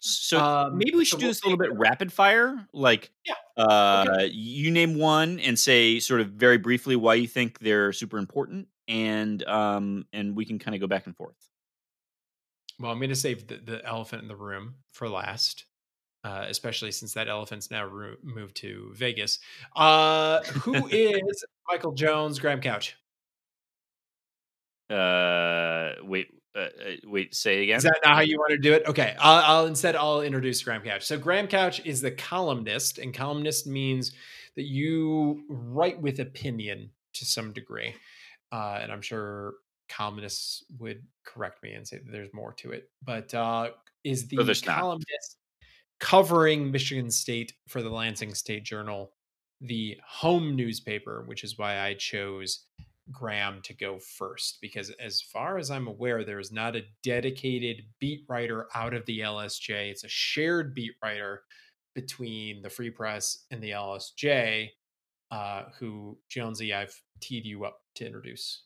So Um, maybe we so should do we'll this a little bit rapid fire. Like, Yeah, uh, you name one and say sort of very briefly why you think they're super important, and um, and we can kind of go back and forth. Well, I'm going to save the, the elephant in the room for last, uh, especially since that elephant's now ro- moved to Vegas. Uh, who is Michael Jones, Graham Couch? Uh, wait, uh, uh, wait, say again. Is that not how you want to do it? Okay, I'll, I'll instead I'll introduce Graham Couch. So Graham Couch is the columnist, and columnist means that you write with opinion to some degree. Uh, and I'm sure columnists would correct me and say that there's more to it, but uh, is the No, columnist covering Michigan State for the Lansing State Journal, the home newspaper, which is why I chose Graham to go first because, as far as I'm aware, there is not a dedicated beat writer out of the LSJ. It's a shared beat writer between the Free Press and the LSJ, uh, who Jonesy, I've teed you up to introduce.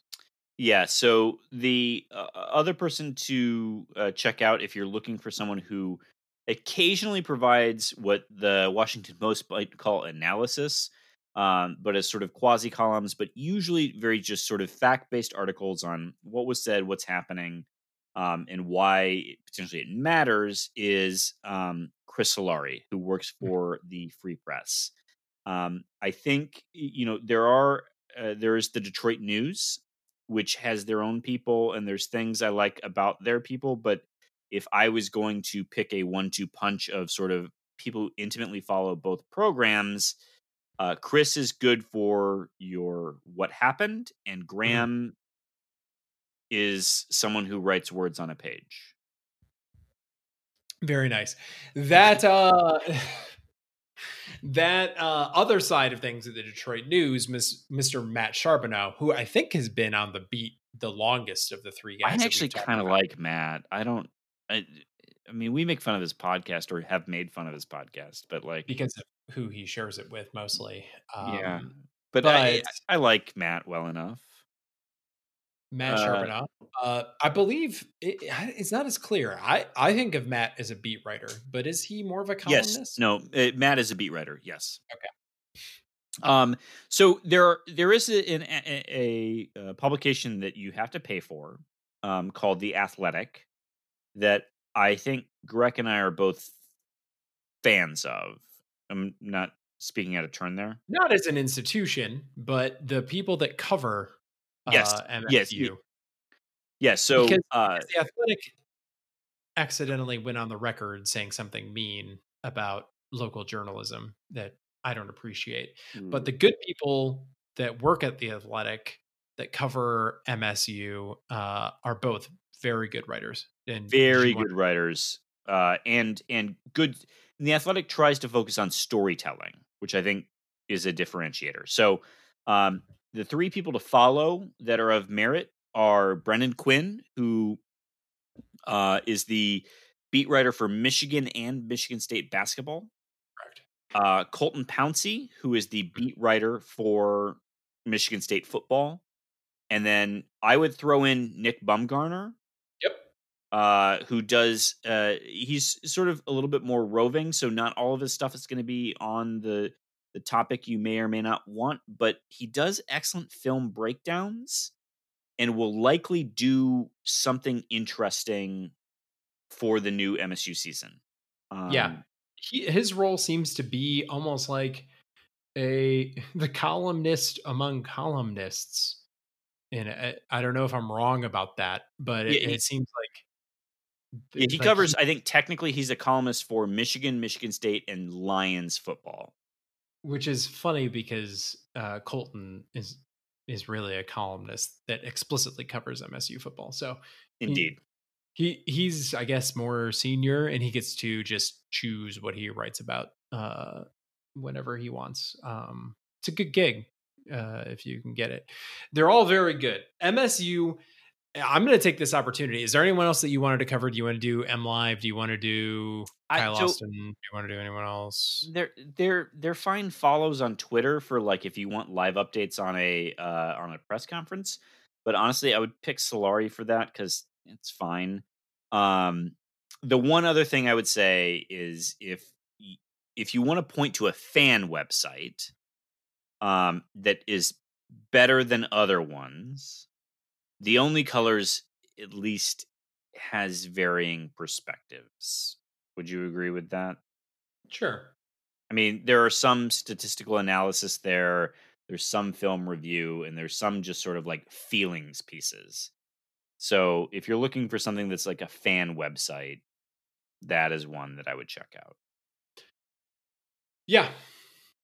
Yeah. So the uh, other person to uh, check out if you're looking for someone who occasionally provides what the Washington Post might call analysis, um, but as sort of quasi columns, but usually very just sort of fact based articles on what was said, what's happening, um, and why potentially it matters is um, Chris Solari, who works for the Free Press. Um, I think you know there are uh, there is the Detroit News, which has their own people, and there's things I like about their people. But if I was going to pick a one-two punch of sort of people who intimately follow both programs, uh, Chris is good for your what happened, and Graham is someone who writes words on a page. Very nice. That uh that uh other side of things at the Detroit News, Miss, Mr. Matt Charboneau, who I think has been on the beat the longest of the three guys. I actually kind of like Matt. I don't. I, I mean, we make fun of his podcast or have made fun of his podcast, but like, because of who he shares it with mostly. Um, yeah. But, I, but- I like Matt well enough. Matt Uh, Charboneau. Uh, I believe it, it's not as clear. I, I think of Matt as a beat writer, but is he more of a columnist? Yes. No. Uh, Matt is a beat writer. Yes. Okay. Um. So there are there is a, an, a, a, uh publication that you have to pay for, um, called the Athletic, that I think Grech and I are both fans of. I'm not speaking out of turn there. Not as an institution, but the people that cover Yes, uh, MSU. yes, y- Yeah, so Because- uh, the athletic accidentally went on the record saying something mean about local journalism that I don't appreciate. But the good people that work at the athletic that cover MSU uh, are both very good writers and very good writers uh and and good the athletic tries to focus on storytelling which i think is a differentiator. So um the three people to follow that are of merit are brendan quinn who uh is the beat writer for michigan and michigan state basketball. Correct. uh colton pouncy who is the beat writer for michigan state football and then i would throw in nick baumgardner Yep. uh, who does uh, he's sort of a little bit more roving, so not all of his stuff is going to be on the the topic you may or may not want, but he does excellent film breakdowns and will likely do something interesting for the new MSU season. Um, Yeah. He, his role seems to be almost like a the columnist among columnists. And I, I don't know if I'm wrong about that, but it, Yeah, he- it seems like yeah, he like covers. I think technically he's a columnist for Michigan, Michigan State, and Lions football. which is funny because uh, Colton is is really a columnist that explicitly covers MSU football. So Indeed, he he's I guess more senior and he gets to just choose what he writes about uh whenever he wants. Um it's a good gig uh if you can get it. They're all very good. MSU I'm going to take this opportunity. Is there anyone else that you wanted to cover? Do you want to do M Live? Do you want to do I- Kyle so- Austin? Do you want to do anyone else? they're they're they're fine follows on Twitter for like if you want live updates on a uh on a press conference. But honestly, I would pick Solari for that because it's fine. Um, the one other thing I would say is if if you want to point to a fan website um that is better than other ones, the only colors at least has varying perspectives. Would you agree with that? Sure. I mean, there are some statistical analysis there, there's some film review, and there's some just sort of like feelings pieces. So if you're looking for something that's like a fan website, that is one that I would check out. Yeah.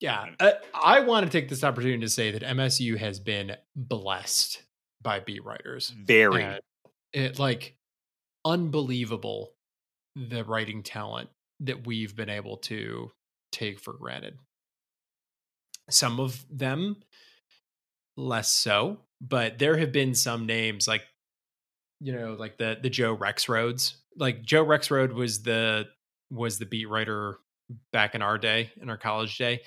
Yeah. Uh, I want to take this opportunity to say that MSU has been blessed by beat writers. Very. And it like unbelievable the writing talent that we've been able to take for granted. Some of them less so, but there have been some names like you know, like the the Joe Rexrodes. Like Joe Rexrode was the was the beat writer back in our day, in our college day.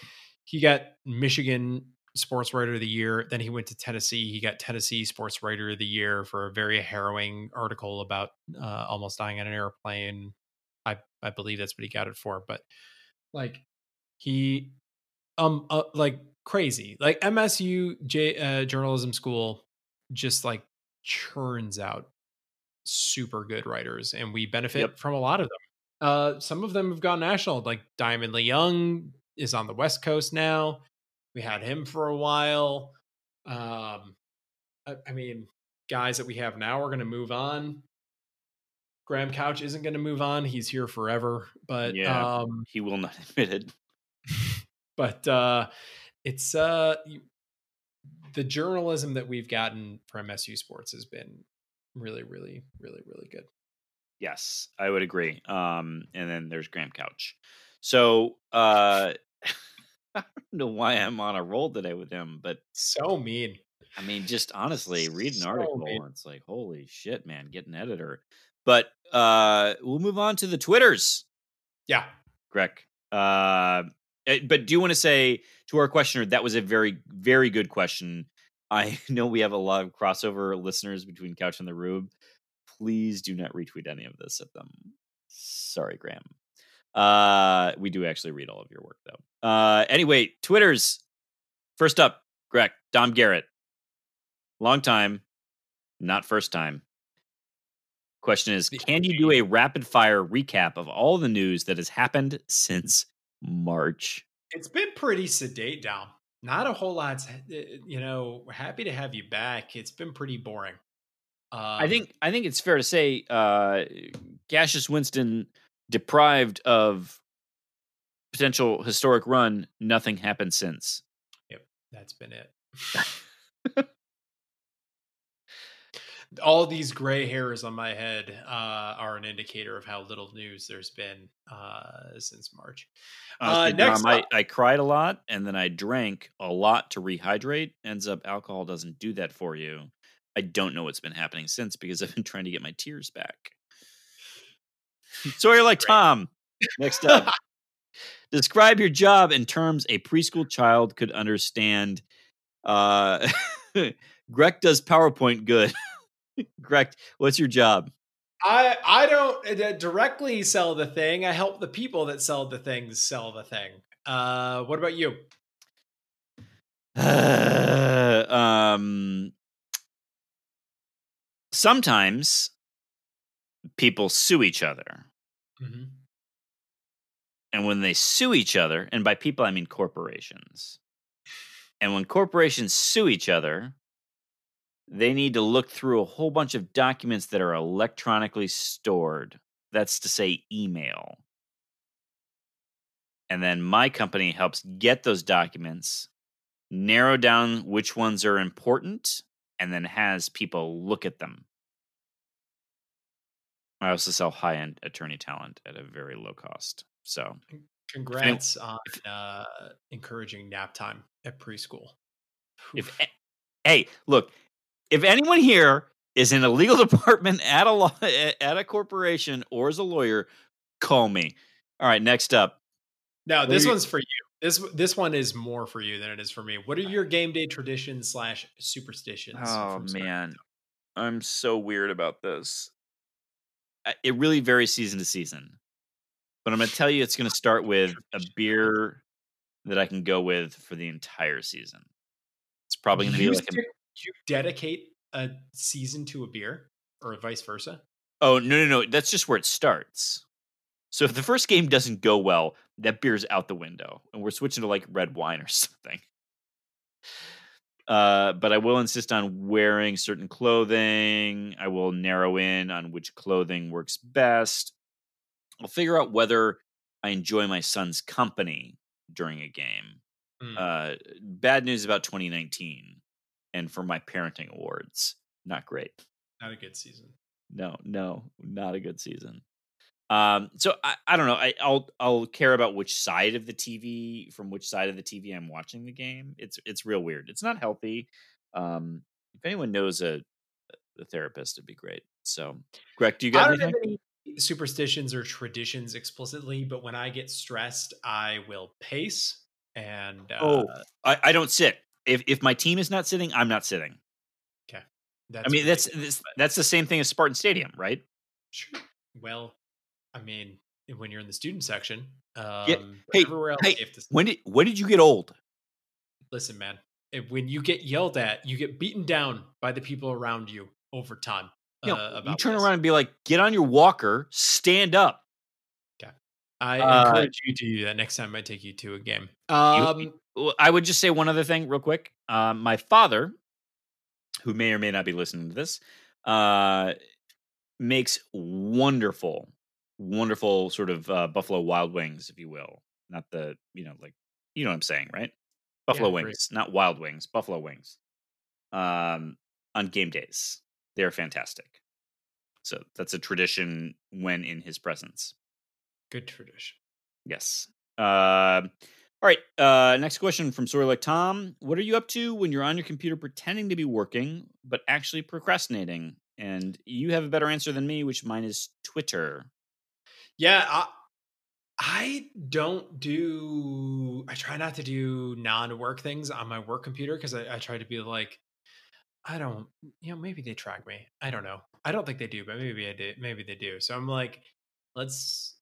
He got Michigan Sports Writer of the Year. Then he went to Tennessee. He got Tennessee Sports Writer of the Year for a very harrowing article about uh, almost dying on an airplane. I I believe that's what he got it for. But like he, um, uh, like crazy. Like MSU J, uh, journalism school just like churns out super good writers, and we benefit Yep. from a lot of them. Uh, some of them have gone national. Like Diamond Leung is on the West Coast now. We had him for a while. Um, I, I mean, guys that we have now are going to move on. Graham Couch isn't going to move on. He's here forever. But Yeah. um, He will not admit it. but uh, it's uh, the journalism that we've gotten from MSU Sports has been really, really, really, really good. Yes, I would agree. Um, and then there's Graham Couch. So uh, I don't know why I'm on a roll today with him, but So mean. I mean, just honestly, read an So article. mean. and It's like, holy shit, man, get an editor. But uh, we'll move on to the Twitters, Yeah. Grech. Uh, eh, but do you want to say to our questioner that was a very, very good question? I know we have a lot of crossover listeners between Couch and the Rube. Please do not retweet any of this at them. Sorry, Graham. Uh, we do actually read all of your work though. Uh, anyway, Twitters. First up, Greg Dom Garrett. Long time, not first time. Question is Can you do a rapid fire recap of all the news that has happened since March? It's been pretty sedate down. Not a whole lot. You know, we're happy to have you back. It's been pretty boring. Um, I think I think it's fair to say uh Cassius Winston deprived of potential historic run, nothing happened since. Yep, that's been it. All these gray hairs on my head uh, are an indicator of how little news there's been uh, since March. Uh, next I, I cried a lot and then I drank a lot to rehydrate. Ends up alcohol doesn't do that for you. I don't know what's been happening since because I've been trying to get my tears back. Sawyer like Great. Tom. Next up. Describe your job in terms a preschool child could understand. Uh Grech does PowerPoint good. Grech, what's your job? I I don't uh, directly sell the thing. I help the people that sell the things sell the thing. Uh, what about you? um sometimes people sue each other. Mm-hmm. and when they sue each other and by people i mean corporations. And when corporations sue each other they need to look through a whole bunch of documents that are electronically stored. That's to say email. And then my company helps get those documents narrow down which ones are important and then has people look at them i also sell high-end attorney talent at a very low cost so Congrats on uh, encouraging nap time at preschool. if hey look if anyone here is in a legal department at a law at a corporation or as a lawyer call me all right next up no, this you- one's for you. This this one is more for you than it is for me. What are your game day traditions slash superstitions? oh man i'm so weird about this it really varies season to season but i'm going to tell you it's going to oh, start with a beer that i can go with for the entire season it's probably going to be like a, you dedicate a season to a beer or vice versa. Oh no, no, no! That's just where it starts. So if the first game doesn't go well, that beer's out the window, and we're switching to like red wine or something. Uh, but I will insist on wearing certain clothing. I will narrow in on which clothing works best. I'll figure out whether I enjoy my son's company during a game. Mm. Uh, bad news about 2019, and for my parenting awards, not great. Not a good season. No, no, not a good season. Um, so I, I don't know. I, I'll I'll care about which side of the TV from which side of the TV I'm watching the game. It's it's real weird. It's not healthy. Um, if anyone knows a a therapist, it'd be great. So, Grech, do you I got don't anything? have any superstitions or traditions explicitly, but when I get stressed, I will pace. And uh, Oh, I, I don't sit. If if my team is not sitting, I'm not sitting. Okay, that's I mean, that's that's, that's the same thing as Spartan Stadium, right? sure. well, I mean, when you're in the student section, um, hey, everywhere else, hey, you have When did when did you get old? listen, man. When you get yelled at, you get beaten down by the people around you over time. You, know, uh, you turn this. around and be like, "Get on your walker, stand up." Okay, I uh, encourage you to do that next time I take you to a game. Um, Well, I would just say one other thing, real quick. Uh, my father, who may or may not be listening to this, uh, makes wonderful, wonderful sort of uh, Buffalo Wild Wings, if you will. Not the, you know, like you know what I'm saying, right? Buffalo great. Wings, not Wild Wings, Buffalo Wings. Um, on game days, they're fantastic. So that's a tradition when in his presence. good tradition. Yes. Um all right. Uh, next question from Sorry like Tom. What are you up to when you're on your computer pretending to be working, but actually procrastinating? And you have a better answer than me, which mine is Twitter. Yeah, I, I don't do. I try not to do non-work things on my work computer because I, I try to be like, I don't. You know, maybe they track me. I don't know. I don't think they do, but maybe I do. Maybe they do. So I'm like, let's.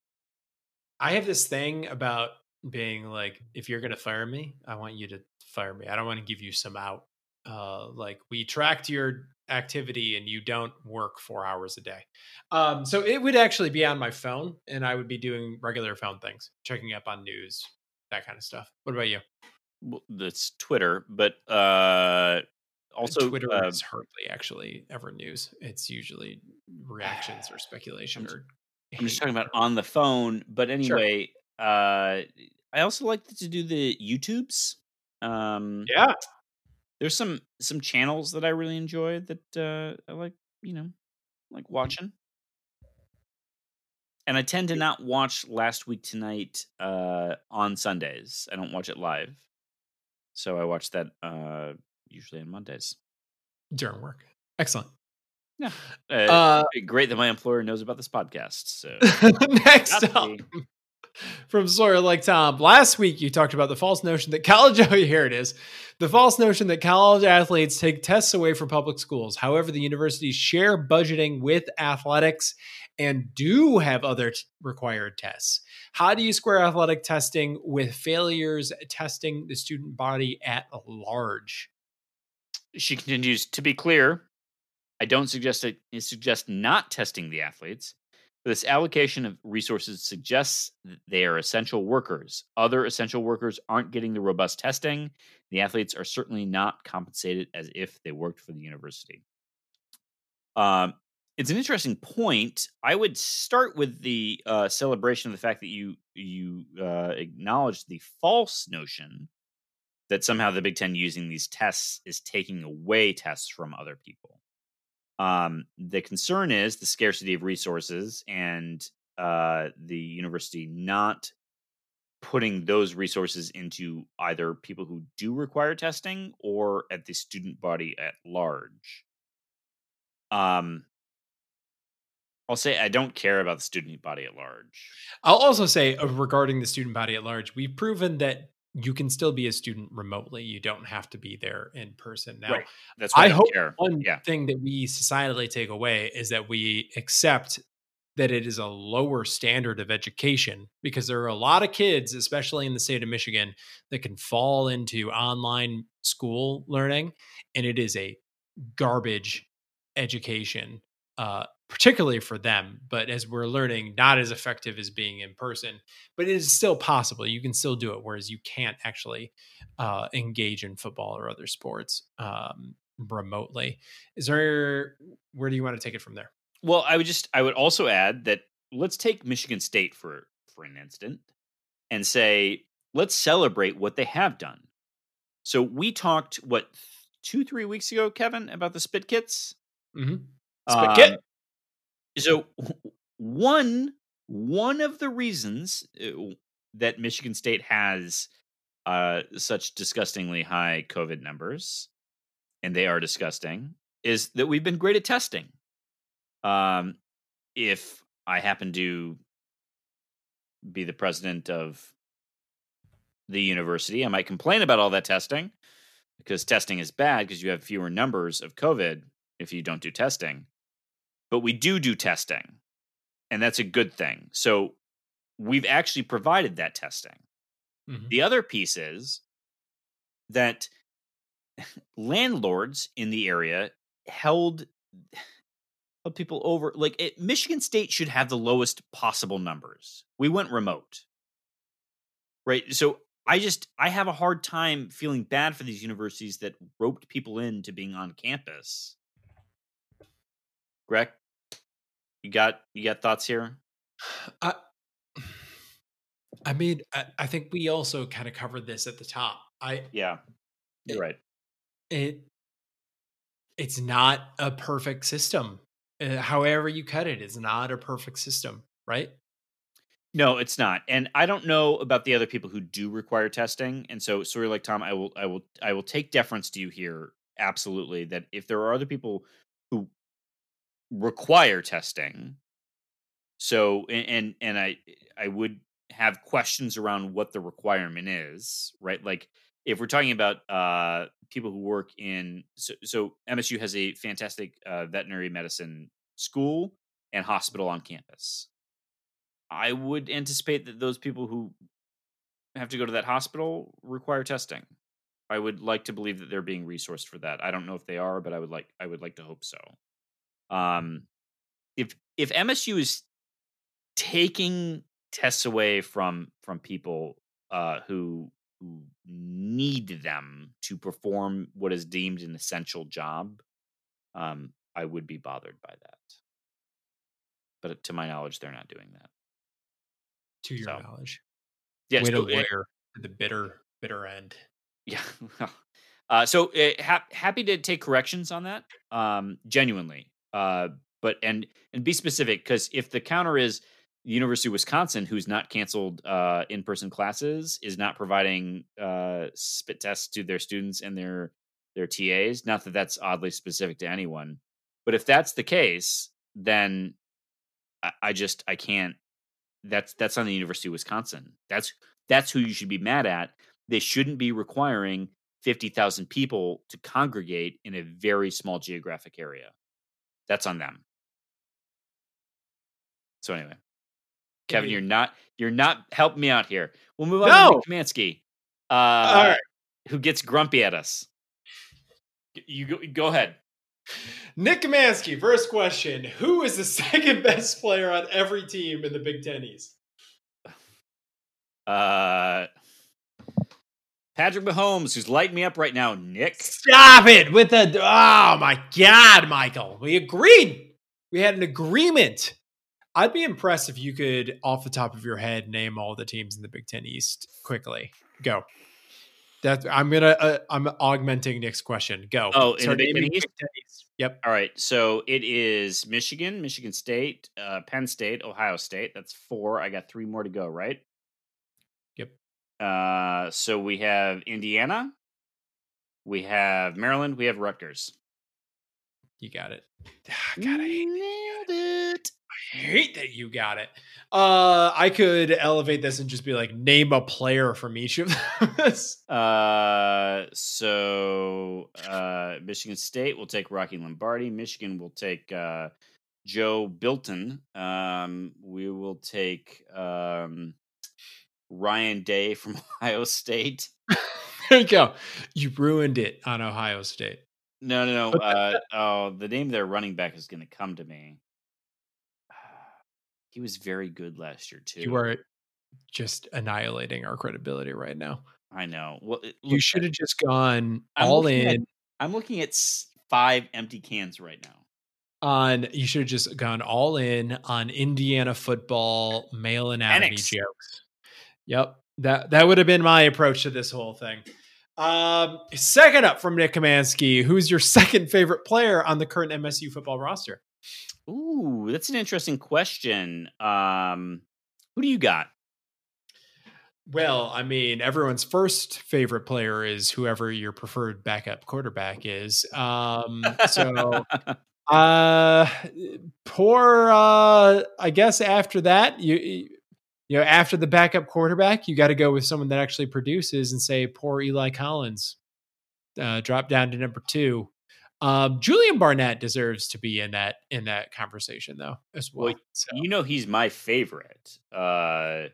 I have this thing about being like, if you're gonna fire me, I want you to fire me. I don't want to give you some out. Uh, like we tracked your activity and you don't work four hours a day. Um, so it would actually be on my phone and I would be doing regular phone things, checking up on news, that kind of stuff. What about you? Well, that's Twitter, but uh, also Twitter uh, is hardly actually ever news. It's usually reactions or speculation or. I'm just talking about on the phone. But anyway, uh, I also like to do the YouTubes. Um, Yeah, there's some some channels that I really enjoy that uh, I like. You know, like watching. And I tend to not watch Last Week Tonight uh, on Sundays. I don't watch it live, so I watch that uh, usually on Mondays. during work. Excellent. Uh, Uh, great that my employer knows about this podcast. So Next up. From Sawyer like Tom. Last week you talked about the false notion that college. Oh, here it is. The false notion that college athletes take tests away from public schools. However, the universities share budgeting with athletics and do have other t- required tests. How do you square athletic testing with failures testing the student body at large? she continues to be clear. I don't suggest it, suggest not testing the athletes. This allocation of resources suggests that they are essential workers. Other essential workers aren't getting the robust testing. The athletes are certainly not compensated as if they worked for the university. Um, it's an interesting point. I would start with the uh, celebration of the fact that you you uh, acknowledge the false notion that somehow the Big Ten using these tests is taking away tests from other people. Um, the concern is the scarcity of resources and uh, the university not putting those resources into either people who do require testing or at the student body at large. Um, I'll say I don't care about the student body at large. I'll also say uh, regarding the student body at large, we've proven that you can still be a student remotely. You don't have to be there in person. Now, Right. That's why I, I hope care. one Yeah. thing that we societally take away is that we accept that it is a lower standard of education because there are a lot of kids, especially in the state of Michigan, that can fall into online school learning, and it is a garbage education, uh, particularly for them. But as we're learning, not as effective as being in person, but it is still possible. You can still do it, whereas you can't actually uh, engage in football or other sports um, remotely. Is there? Where do you want to take it from there? Well, I would just I would also add that let's take Michigan State for for an instant and say let's celebrate what they have done. So we talked what two three weeks ago, Kevin, about the spit kits. Mm-hmm. Um, Spit kit? So one one of the reasons uh, that Michigan State has uh, such disgustingly high COVID numbers, and they are disgusting, is that we've been great at testing. Um, if I happen to be the president of the university, I might complain about all that testing because testing is bad because you have fewer numbers of COVID if you don't do testing. But we do do testing, and that's a good thing. So we've actually provided that testing. Mhm. The other piece is that landlords in the area held held people over like it, Michigan State should have the lowest possible numbers. We went remote. Right? So I just I have a hard time feeling bad for these universities that roped people into being on campus. Greg, you got you got thoughts here? I, I mean, I, I think we also kind of covered this at the top. I Yeah. You're right. it it's not a perfect system. Uh, however you cut it, it's not a perfect system, right? No, it's not. And I don't know about the other people who do require testing. And so sorry like Tom, I will I will I will take deference to you here absolutely that if there are other people require testing so and and, I I would have questions around what the requirement is, right? Like if we're talking about uh people who work in so, so MSU has a fantastic uh, veterinary medicine school and hospital on campus. I would anticipate that those people who have to go to that hospital require testing. I would like to believe that they're being resourced for that. I don't know if they are, but I would like I would like to hope so. Um, if if MSU is taking tests away from from people uh, who who need them to perform what is deemed an essential job, um, I would be bothered by that. But to my knowledge, they're not doing that. To your So, knowledge. Yes, Way to uh, lawyer to the bitter, bitter end. Yeah. uh, so uh, hap- happy to take corrections on that. Um, genuinely. Uh, but and and be specific because if the counter is the University of Wisconsin, who's not canceled uh, in-person classes, is not providing uh, spit tests to their students and their their TAs. Not that that's oddly specific to anyone, but if that's the case, then I, I just I can't. That's that's on the University of Wisconsin. That's that's who you should be mad at. They shouldn't be requiring fifty thousand people to congregate in a very small geographic area. That's on them. So anyway, Kevin, you're not you're not helping me out here. We'll move on No! to Nick Kamansky, uh, right. who gets grumpy at us. You go, go ahead. Nick Kamansky, first question. Who is the second best player on every team in the Big Ten East? Uh, Patrick Mahomes, who's lighting me up right now. Nick, Stop it with the. Oh my God, Michael. We agreed. We had an agreement. I'd be impressed if you could, off the top of your head, name all the teams in the Big Ten East quickly. Go. That I'm gonna. Uh, I'm augmenting Nick's question. Go. Oh, in the Big Ten East? East. Yep. All right, so it is Michigan, Michigan State, uh, Penn State, Ohio State. That's four. I got three more to go. Right. Uh, so we have Indiana, we have Maryland, we have Rutgers. You got it. Ah, God, I hate, Nailed it. I hate that you got it. Uh, I could elevate this and just be like, name a player from each of those. Uh, so uh, Michigan State will take Rocky Lombardi. Michigan will take uh, Joe Milton. Um, we will take um, Ryan Day from Ohio State. there you go. You ruined it on Ohio State. No, no, no. Uh, oh, the name of their running back is going to come to me. He was very good last year too. You are just annihilating our credibility right now. I know. Well, it- You should have just gone I'm all looking at- in I'm looking at five empty cans right now. on. You should have just gone all in on Indiana football male anatomy jokes. Yep that that would have been my approach to this whole thing. Um, second up from Nick Kamansky, who's your second favorite player on the current MSU football roster? Ooh, that's an interesting question. Um, who do you got? Well, I mean, everyone's first favorite player is whoever your preferred backup quarterback is. Um, so uh poor uh I guess after that you you know after the backup quarterback you got to go with someone that actually produces and say poor Eli Collins uh drop down to number 2. Um Julian Barnett deserves to be in that in that conversation though as well. Well, So, you know he's my favorite. Uh,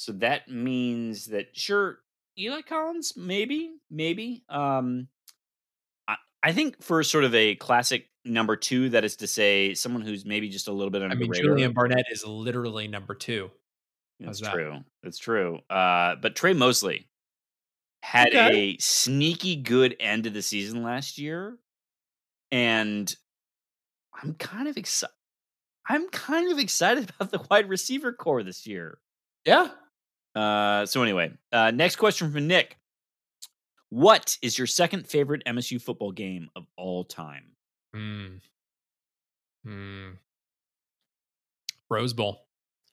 so that means that sure, Eli Collins, maybe, maybe. Um, I, I think for sort of a classic number two, that is to say, someone who's maybe just a little bit under I mean. Julian Barnett is literally number 2. That's how's that? true. That's true. Uh, but Tre Mosley had Okay. a sneaky good end of the season last year, and I'm kind of excited. I'm kind of excited about the wide receiver corps this year. Yeah. Uh, so anyway, uh, next question from Nick: What is your second favorite MSU football game of all time? Hmm. Hmm. Rose Bowl.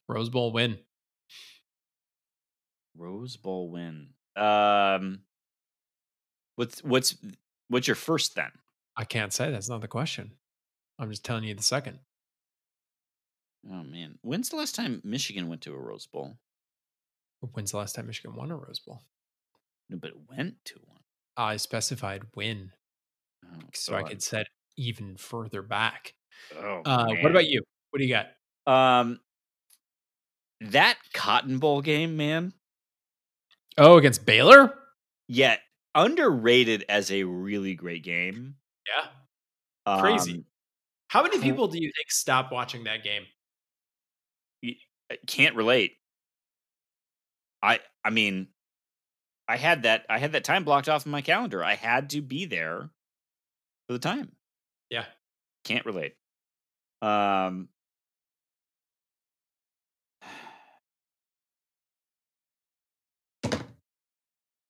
Rose Bowl win. Rose Bowl win. Um, what's what's what's your first then? I can't say that's not the question. I'm just telling you the second. Oh man, when's the last time Michigan went to a Rose Bowl? When's the last time Michigan won a Rose Bowl? No, but went to one. I specified win, Oh, so I God. could set even further back. Oh, Uh, man. what about you? What do you got? Um, that Cotton Bowl game, man. Oh, against Baylor? Yeah. underrated as a really great game. Yeah. Crazy. Um, How many people do you think stopped watching that game? Can't relate. I I mean, I had that I had that time blocked off in my calendar. I had to be there for the time. Yeah. Can't relate. Um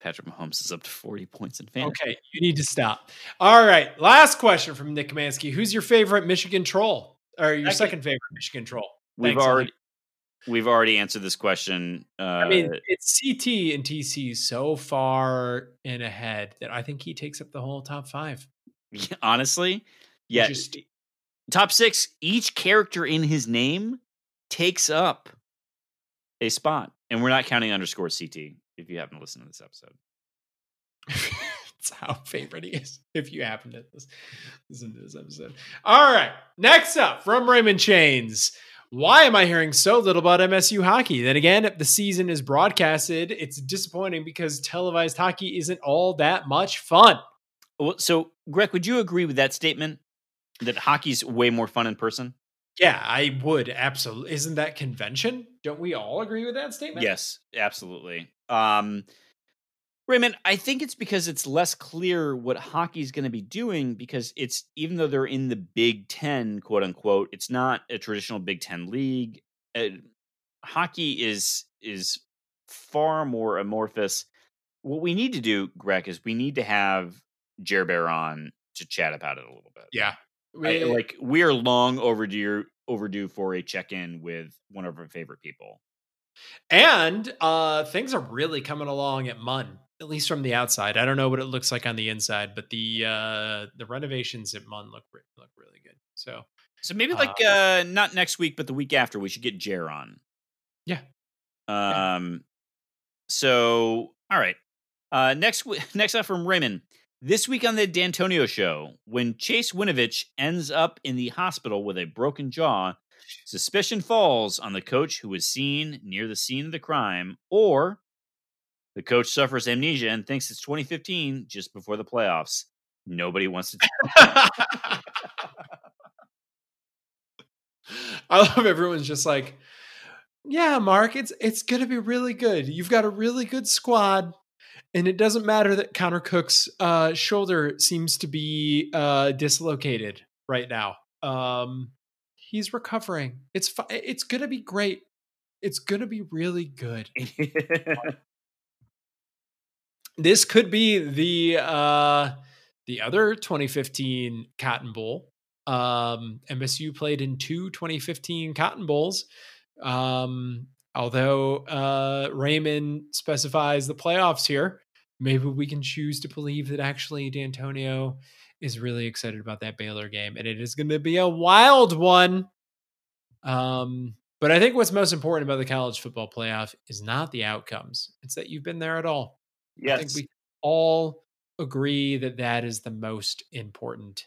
Patrick Mahomes is up to 40 points in fantasy. Okay, you need to stop. All right, last question from Nick Kamansky. Who's your favorite Michigan troll? Or your Second. second favorite Michigan troll? We've Thanks, Ollie. already we've already answered this question. Uh, I mean, it's CT and TC so far in ahead that I think he takes up the whole top five. honestly, yeah, Just top six. Each character in his name takes up a spot, and we're not counting underscore CT. If you happen to listen to this episode, That's how favorite he is. If you happen to listen to this episode. All right. Next up from Raymond Chains. Why am I hearing so little about MSU hockey? Then again, if the season is broadcasted, it's disappointing because televised hockey isn't all that much fun. well, so Greg, would you agree with that statement that hockey's way more fun in person? Yeah, I would absolutely. Isn't that convention? Don't we all agree with that statement? Yes, absolutely. Um, Raymond, I think it's because it's less clear what hockey's going to be doing because it's even though they're in the Big Ten, quote unquote, it's not a traditional Big Ten league. Uh, hockey is is far more amorphous. What we need to do, Greg, is we need to have Jer Bear on to chat about it a little bit. Yeah. I- like we are long overdue overdue for a check in with one of our favorite people. And uh things are really coming along at Munn, at least from the outside. I don't know what it looks like on the inside, but the uh the renovations at Munn look look really good. So So maybe like uh not next week, but the week after, we should get Jer on. Yeah. Um. So all right. Uh, next next up from Raymond. This week on the D'Antonio show, when Chase Winovich ends up in the hospital with a broken jaw, suspicion falls on the coach who was seen near the scene of the crime, or the coach suffers amnesia and thinks it's 2015 just before the playoffs. Nobody wants to. I love everyone's just like, yeah, Mark, it's it's gonna be really good. You've got a really good squad. And it doesn't matter that Connor Cook's uh, shoulder seems to be uh, dislocated right now. Um, he's recovering. It's it's gonna be great. It's gonna be really good. This could be the uh, the other 2015 Cotton Bowl. Um, MSU played in two 2015 Cotton Bowls. Um, although uh, Raymond specifies the playoffs here, maybe we can choose to believe that actually D'Antonio is really excited about that Baylor game, and it is going to be a wild one. Um, but I think what's most important about the college football playoff is not the outcomes; it's that you've been there at all. Yes, I think we all agree that that is the most important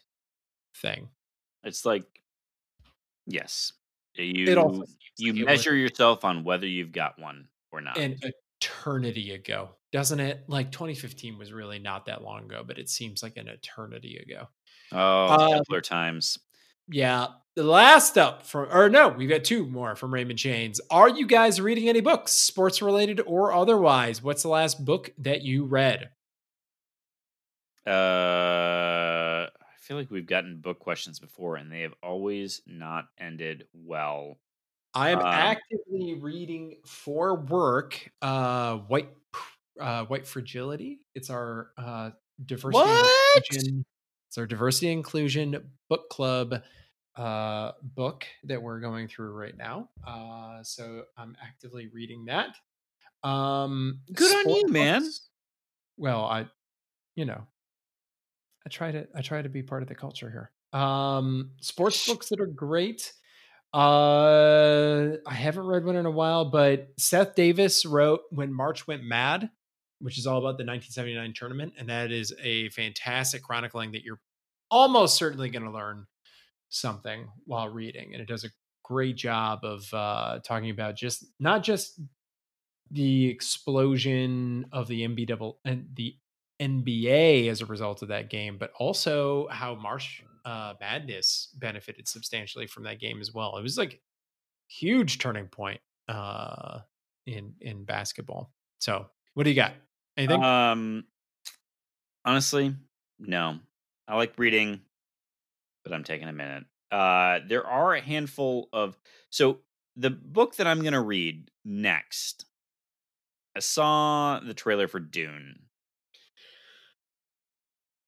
thing. It's like, yes, you you like measure yourself on whether you've got one or not. an eternity ago, doesn't it? Like 2015 was really not that long ago, but it seems like an eternity ago. oh, um, times. Yeah. The last up from, or no, we've got two more from Raymond Chains. Are you guys reading any books, sports related or otherwise? What's the last book that you read? Uh, feel like we've gotten book questions before, and they have always not ended well. I am Um, actively reading for work. Uh, white, uh, white fragility. It's our uh, diversity. What? inclusion- It's our diversity inclusion book club uh, book that we're going through right now. Uh, so I'm actively reading that. Um, Good on you, sport man. Well, I, you know, I try to I try to be part of the culture here. Um, sports books that are great. Uh, I haven't read one in a while, but Seth Davis wrote "When March Went Mad," which is all about the 1979 tournament, and that is a fantastic chronicling that you're almost certainly going to learn something while reading, and it does a great job of uh, talking about just not just the explosion of the MB double and the NBA as a result of that game, but also how March uh, Madness benefited substantially from that game as well. It was like huge turning point uh, in in basketball. So, what do you got? Anything? Um, honestly, no. I like reading, but I'm taking a minute. Uh, there are a handful of so the book that I'm going to read next. I saw the trailer for Dune.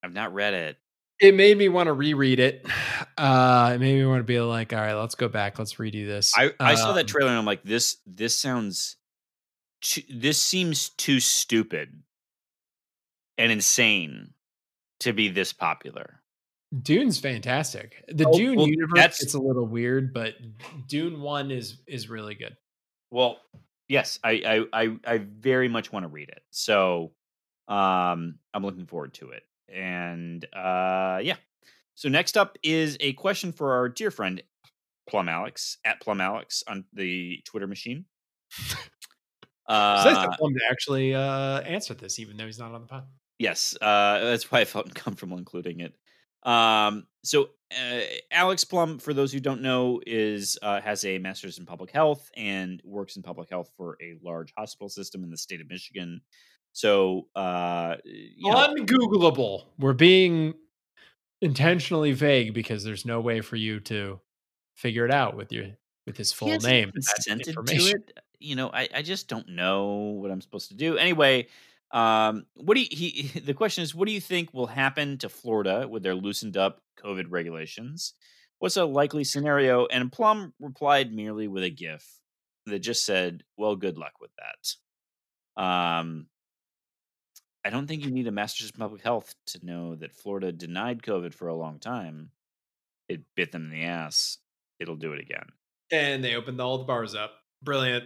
I've not read it. It made me want to reread it. Uh, it made me want to be like, all right, let's go back, let's redo this. I, I saw that Um, trailer and I'm like, this this sounds too, this seems too stupid and insane to be this popular. Dune's fantastic. The Oh, Dune well, universe it's a little weird, but Dune One is is really good. Well, yes, I I I, I very much want to read it. So um I'm looking forward to it. And uh yeah. So next up is a question for our dear friend Plum Alex at Plum Alex on the Twitter machine. So Uh, the to actually uh, answer this, even though he's not on the pod. Yes, uh, that's why I felt uncomfortable including it. Um, so uh, Alex Plum, for those who don't know, is uh, has a master's in public health and works in public health for a large hospital system in the state of Michigan. So, uh, you know, We're being intentionally vague because there's no way for you to figure it out with your with his full name. Consented to information. it. You know, I, I just don't know what I'm supposed to do. Anyway, um, what do you, he? The question is, what do you think will happen to Florida with their loosened up COVID regulations? What's a likely scenario? And Plum replied merely with a GIF that just said, "Well, good luck with that." Um, I don't think you need a master's in public health to know that Florida denied COVID for a long time. It bit them in the ass. It'll do it again. And they opened all the bars up. Brilliant.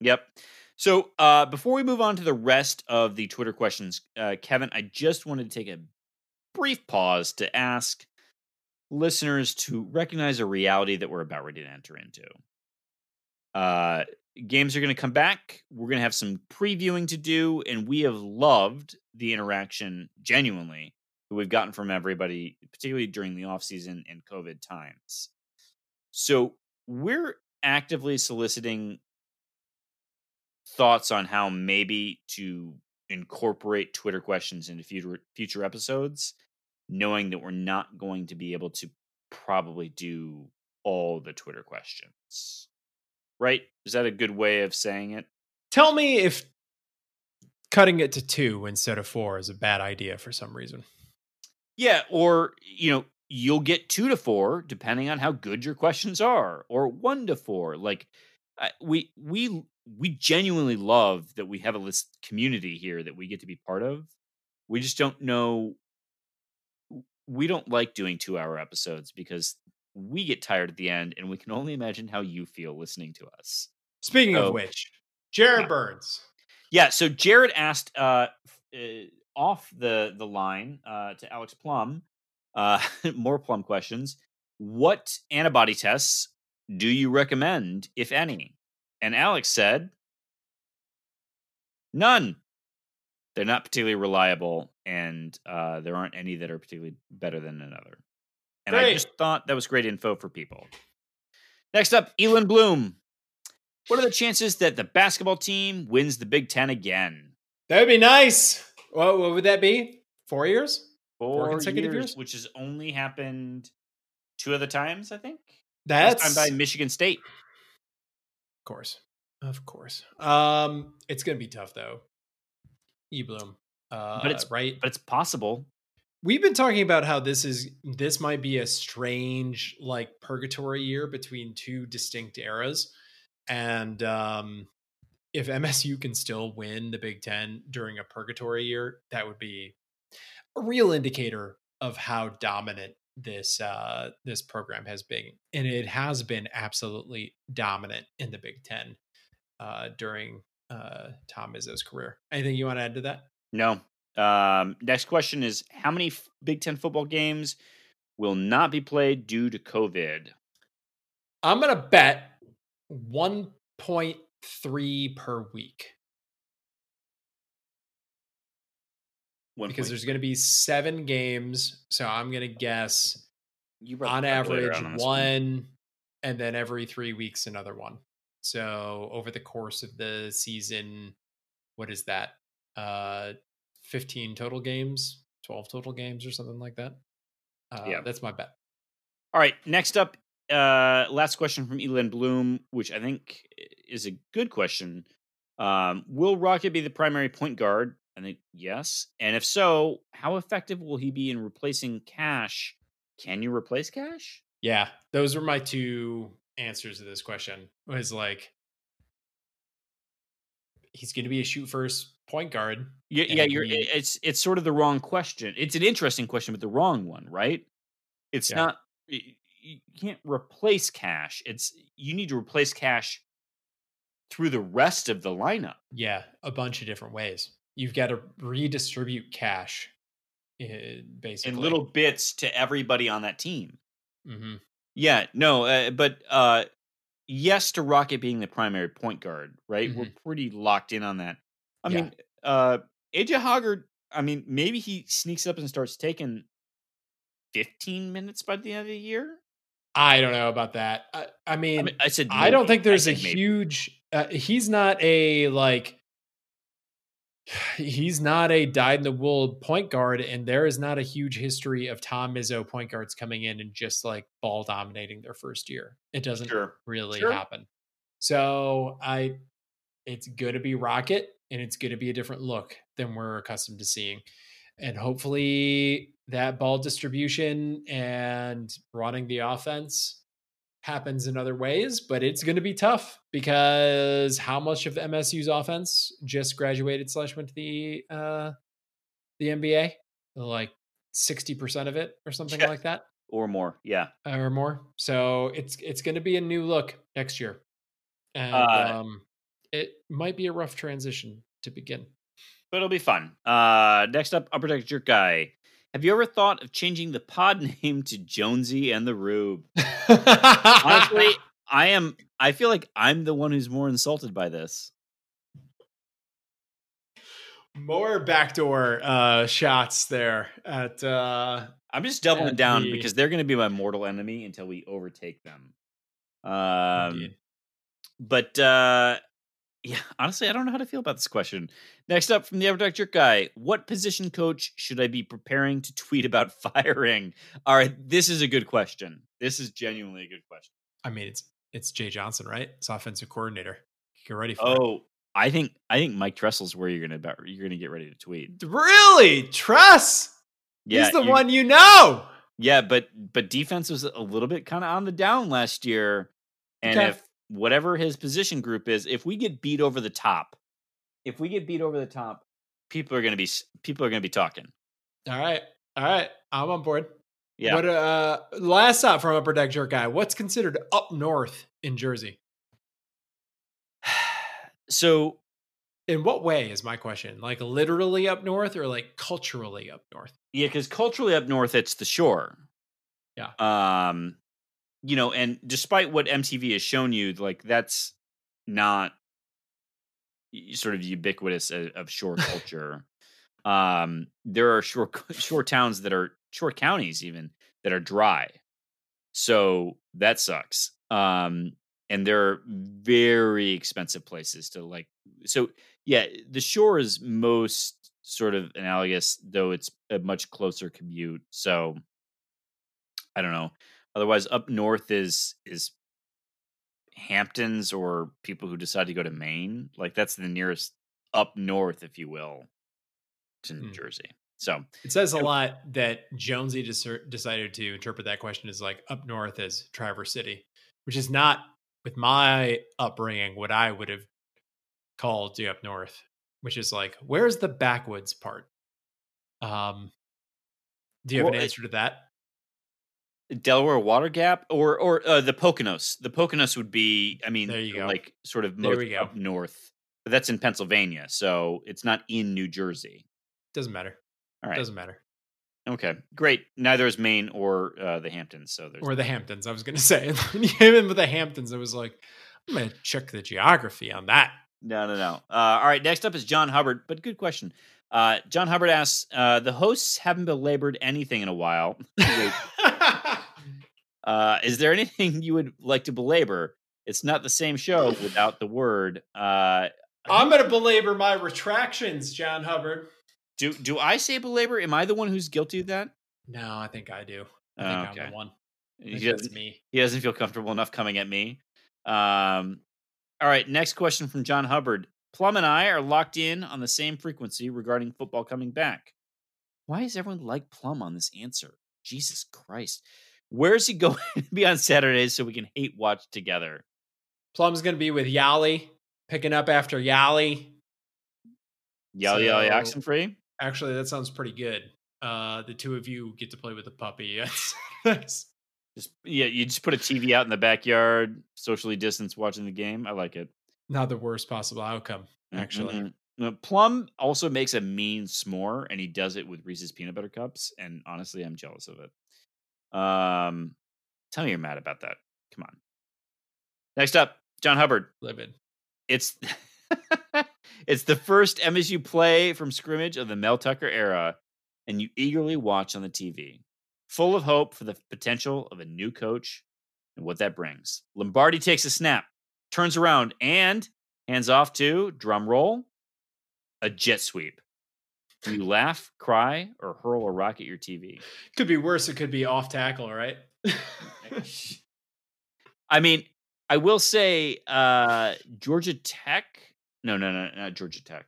Yep. So uh, before we move on to the rest of the Twitter questions, uh, Kevin, I just wanted to take a brief pause to ask listeners to recognize a reality that we're about ready to enter into. Uh, games are going to come back. We're going to have some previewing to do, and we have loved the interaction genuinely that we've gotten from everybody, particularly during the off season and COVID times. So we're actively soliciting thoughts on how maybe to incorporate Twitter questions into future future episodes, knowing that we're not going to be able to probably do all the Twitter questions. Right? Is that a good way of saying it? Tell me if cutting it to two instead of four is a bad idea for some reason. Yeah, or you know, you'll get two to four depending on how good your questions are, or one to four. Like I- we we we genuinely love that we have a list community here that we get to be part of. We just don't know. We don't like doing two hour episodes because we get tired at the end, and we can only imagine how you feel listening to us. Speaking Oh. of which, Jared Yeah. Burns. Yeah. So Jared asked uh, uh off the the line uh, to Alex Plum, uh, more Plum questions. What antibody tests do you recommend, if any? And Alex said, none. They're not particularly reliable, and uh, there aren't any that are particularly better than another. And I just thought that was great info for people. Next up, Elon Bloom. What are the chances that the basketball team wins the Big Ten again? That would be nice. What, what would that be? Four years? Four, consecutive years, years? which has only happened two other times, I think. That's time by Michigan State. Of course. Of course. Um, it's gonna be tough though. E Bloom. Uh it's- right. But it's possible. We've been talking about how this is this might be a strange like purgatory year between two distinct eras. And um if MSU can still win the Big Ten during a purgatory year, that would be a real indicator of how dominant this uh this program has been. And it has been absolutely dominant in the Big Ten uh during uh Tom Izzo's career. Anything you want to add to that? No. Um, next question is How many f- Big Ten football games will not be played due to COVID? I'm gonna bet 1.3 per week. One because there's going to be seven games. So I'm going to guess you on average on one, and then every three weeks another one. So over the course of the season, what is that? Uh, 15 total games, 12 total games, or something like that. Uh, Yeah. that's my bet. All right, next up, uh, last question from Elan Bloom, which I think is a good question. Um, will Rocket be the primary point guard? I think yes. And if so, how effective will he be in replacing Cash? Can you replace Cash? Yeah, those were my two answers to this question. Was like he's going to be a shoot first point guard. Yeah, yeah. You're. it- It's it's sort of the wrong question. It's an interesting question, but the wrong one, right? It's Yeah. not. You can't replace Cash. It's you need to replace Cash through the rest of the lineup. Yeah, a bunch of different ways. You've got to redistribute cash, uh, basically. in little bits to everybody on that team. Mm-hmm. Yeah, no, uh, but uh, yes to Rocket being the primary point guard, right? We're pretty locked in on that. I. Yeah. mean, uh, AJ Hoggard. I mean, maybe he sneaks up and starts taking fifteen minutes by the end of the year. I don't know about that. I, I mean, I, mean, I said I don't think there's a maybe. huge. Uh, he's not a like. He's not a dyed in the wool point guard, and there is not a huge history of Tom Izzo point guards coming in and just like ball dominating their first year. It doesn't Sure. really Sure. happen. So I, it's going to be Rocket, and it's going to be a different look than we're accustomed to seeing, and hopefully that ball distribution and running the offense happens in other ways, but it's going to be tough because how much of MSU's offense just graduated slash went to the uh, the NBA? Like sixty percent of it, or something Yeah. like that, or more. Yeah, or more. So it's it's going to be a new look next year, and Uh, um, it might be a rough transition to begin. but it'll be fun. Uh, next up, Upper Deck Jerk Guy. Have you ever thought of changing the pod name to Jonesy and the Rube? Honestly, I am. I feel like I'm the one who's more insulted by this. more backdoor uh, shots there at uh, I'm just doubling down the- because they're going to be my mortal enemy until we overtake them. Um, Indeed. but uh, yeah, honestly, I don't know how to feel about this question. Next up from the Upper Deck Jerk guy, what position coach should I be preparing to tweet about firing? All right, this is a good question. This is genuinely a good question. I mean, it's it's Jay Johnson, right? It's offensive coordinator. Get ready for it. Oh, I think I think Mike Tressel's where you're gonna about you're gonna get ready to tweet. Really? Tress? Yeah, He's the one you know. Yeah, but but defense was a little bit kind of on the down last year, and Okay. if whatever his position group is, if we get beat over the top, if we get beat over the top, people are gonna be people are gonna be talking. All right. All right. I'm on board. Yeah, But uh last up from Upper Deck Jerk Guy, what's considered up north in Jersey? so In what way is my question? Like literally up north or like culturally up north? yeah, because culturally up north, it's the shore. Yeah. Um, you know, and despite what MTV has shown you, like that's not sort of ubiquitous of, of shore culture. um, there are shore shore towns that are shore counties even that are dry, so that sucks. Um, and they're very expensive places to like. So yeah, the shore is most sort of analogous, though it's a much closer commute. So I don't know. Otherwise, up north is is Hamptons or people who decide to go to Maine. Like that's the nearest up north, if you will, to New Hmm. Jersey. So It says a Yep. lot that Jonesy decer- decided to interpret that question as like up north as Traverse City, which is not with my upbringing what I would have called the up north, which is like where's the backwoods part? Um, do you have Well, an it- answer to that? Delaware Water Gap or or uh, the Poconos. The Poconos would be, I mean, There you go. like sort of There most we go. up north. But that's in Pennsylvania, so it's not in New Jersey. Doesn't matter. All right. Doesn't matter. Okay, great. Neither is Maine or uh, the Hamptons. So there's Or the Hamptons. I was going to say you came in with the Hamptons, I was like, I'm going to check the geography on that. No, no, no. Uh, all right, next up is John Hubbard, but good question. Uh, John Hubbard asks, uh, the hosts haven't belabored anything in a while. uh, is there anything you would like to belabor? It's not the same show without the word. Uh, I'm going to belabor my retractions, John Hubbard. do do I say belabor? Am I the one who's guilty of that? No, I think I do. I Oh, think okay. I'm the one. He that's doesn't, me. he doesn't feel comfortable enough coming at me. Um, all right, next question from John Hubbard. Plum and I are locked in on the same frequency regarding football coming back. Why is everyone like Plum on this answer? Jesus Christ. Where's he going to be on Saturdays so we can hate watch together? Plum's going to be with Yali, picking up after Yali. Yell, So- Jackson free? Actually, that sounds pretty good. Uh, the two of you get to play with the puppy. Just yeah, you just put a TV out in the backyard, socially distanced, watching the game. I like it. not the worst possible outcome, actually. Mhm. No, Plum also makes a mean s'more, and he does it with Reese's peanut butter cups. And honestly, I'm jealous of it. Um, tell me you're mad about that. Come on. Next up, John Hubbard. Livid. It's it's the first MSU play from scrimmage of the Mel Tucker era, and you eagerly watch on the TV, full of hope for the potential of a new coach and what that brings. Lombardi takes a snap, turns around, and hands off to drum roll, a jet sweep. Do you laugh, cry, or hurl a rock at your TV? Could be worse. It could be off tackle, right? I mean, I will say uh Georgia Tech. No, no, no, not Georgia Tech.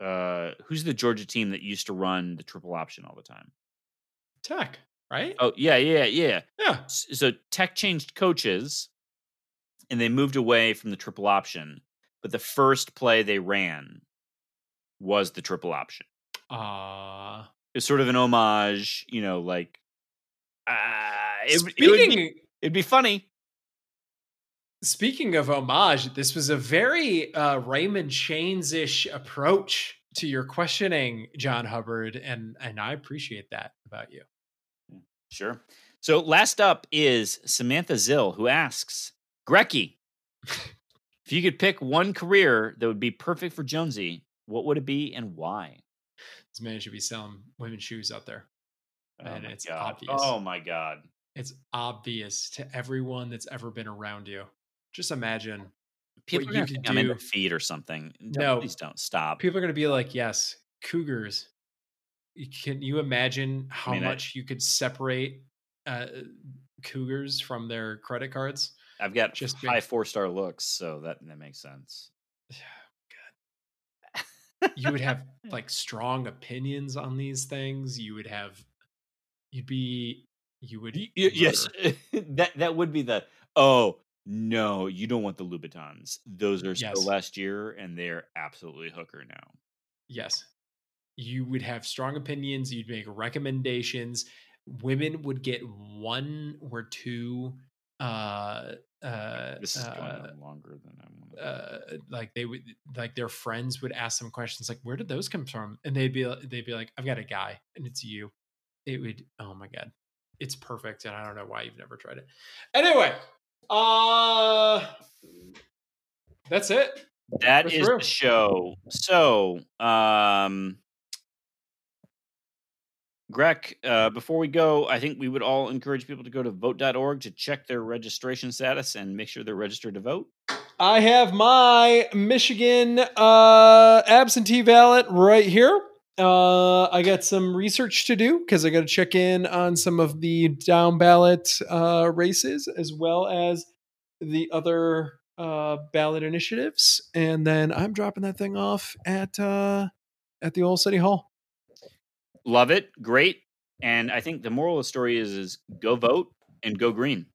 Uh who's the Georgia team that used to run the triple option all the time? Tech, right? Oh, yeah, yeah, yeah. Yeah. So Tech changed coaches and they moved away from the triple option, but the first play they ran was the triple option. Uh, It's sort of an homage, you know, like uh, it, would- it would be, it'd be funny. Speaking of homage, this was a very uh, Raymond Chains ish approach to your questioning, John Hubbard, and and I appreciate that about you. Sure. So last up is Samantha Zill, who asks Grecky, if you could pick one career that would be perfect for Jonesy, what would it be and why? This man should be selling women's shoes out there. And it's God. obvious. Oh my God. It's obvious to everyone that's ever been around you. Just imagine People What are you going to could think I'm into do- feet or something. Don't- No. Please don't stop. people are going to be like, "Yes, Cougars." Can you imagine how mean, I- much you could separate uh, Cougars from their credit cards? I've got just just high four star looks, so that, that makes sense. You would have like strong opinions on these things. You would have, you'd be, you would, Y- yes. that, that would be the, oh, no, you don't want the Louboutins. Those are still last year, and they're absolutely hooker now. yes, you would have strong opinions. You'd make recommendations. Women would get one or two, uh, uh, This is going uh, on longer than I want. uh, like they would like their friends would ask them questions like where did those come from and they'd be they'd be like i've got a guy and it's you it would oh my god it's perfect and i don't know why you've never tried it anyway uh that's it That We're is the show. So, um, Greg, uh, before we go, I think we would all encourage people to go to vote.org to check their registration status and make sure they're registered to vote. i have my michigan uh absentee ballot right here uh, I got some research to do because I got to check in on some of the down ballot uh, races as well as the other uh, ballot initiatives, and then I'm dropping that thing off at uh, at the old city hall. Love it. Great. And I think the moral of the story is, is go vote and go green.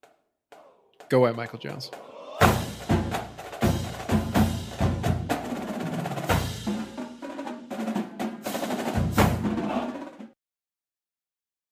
Go at Michael Jones.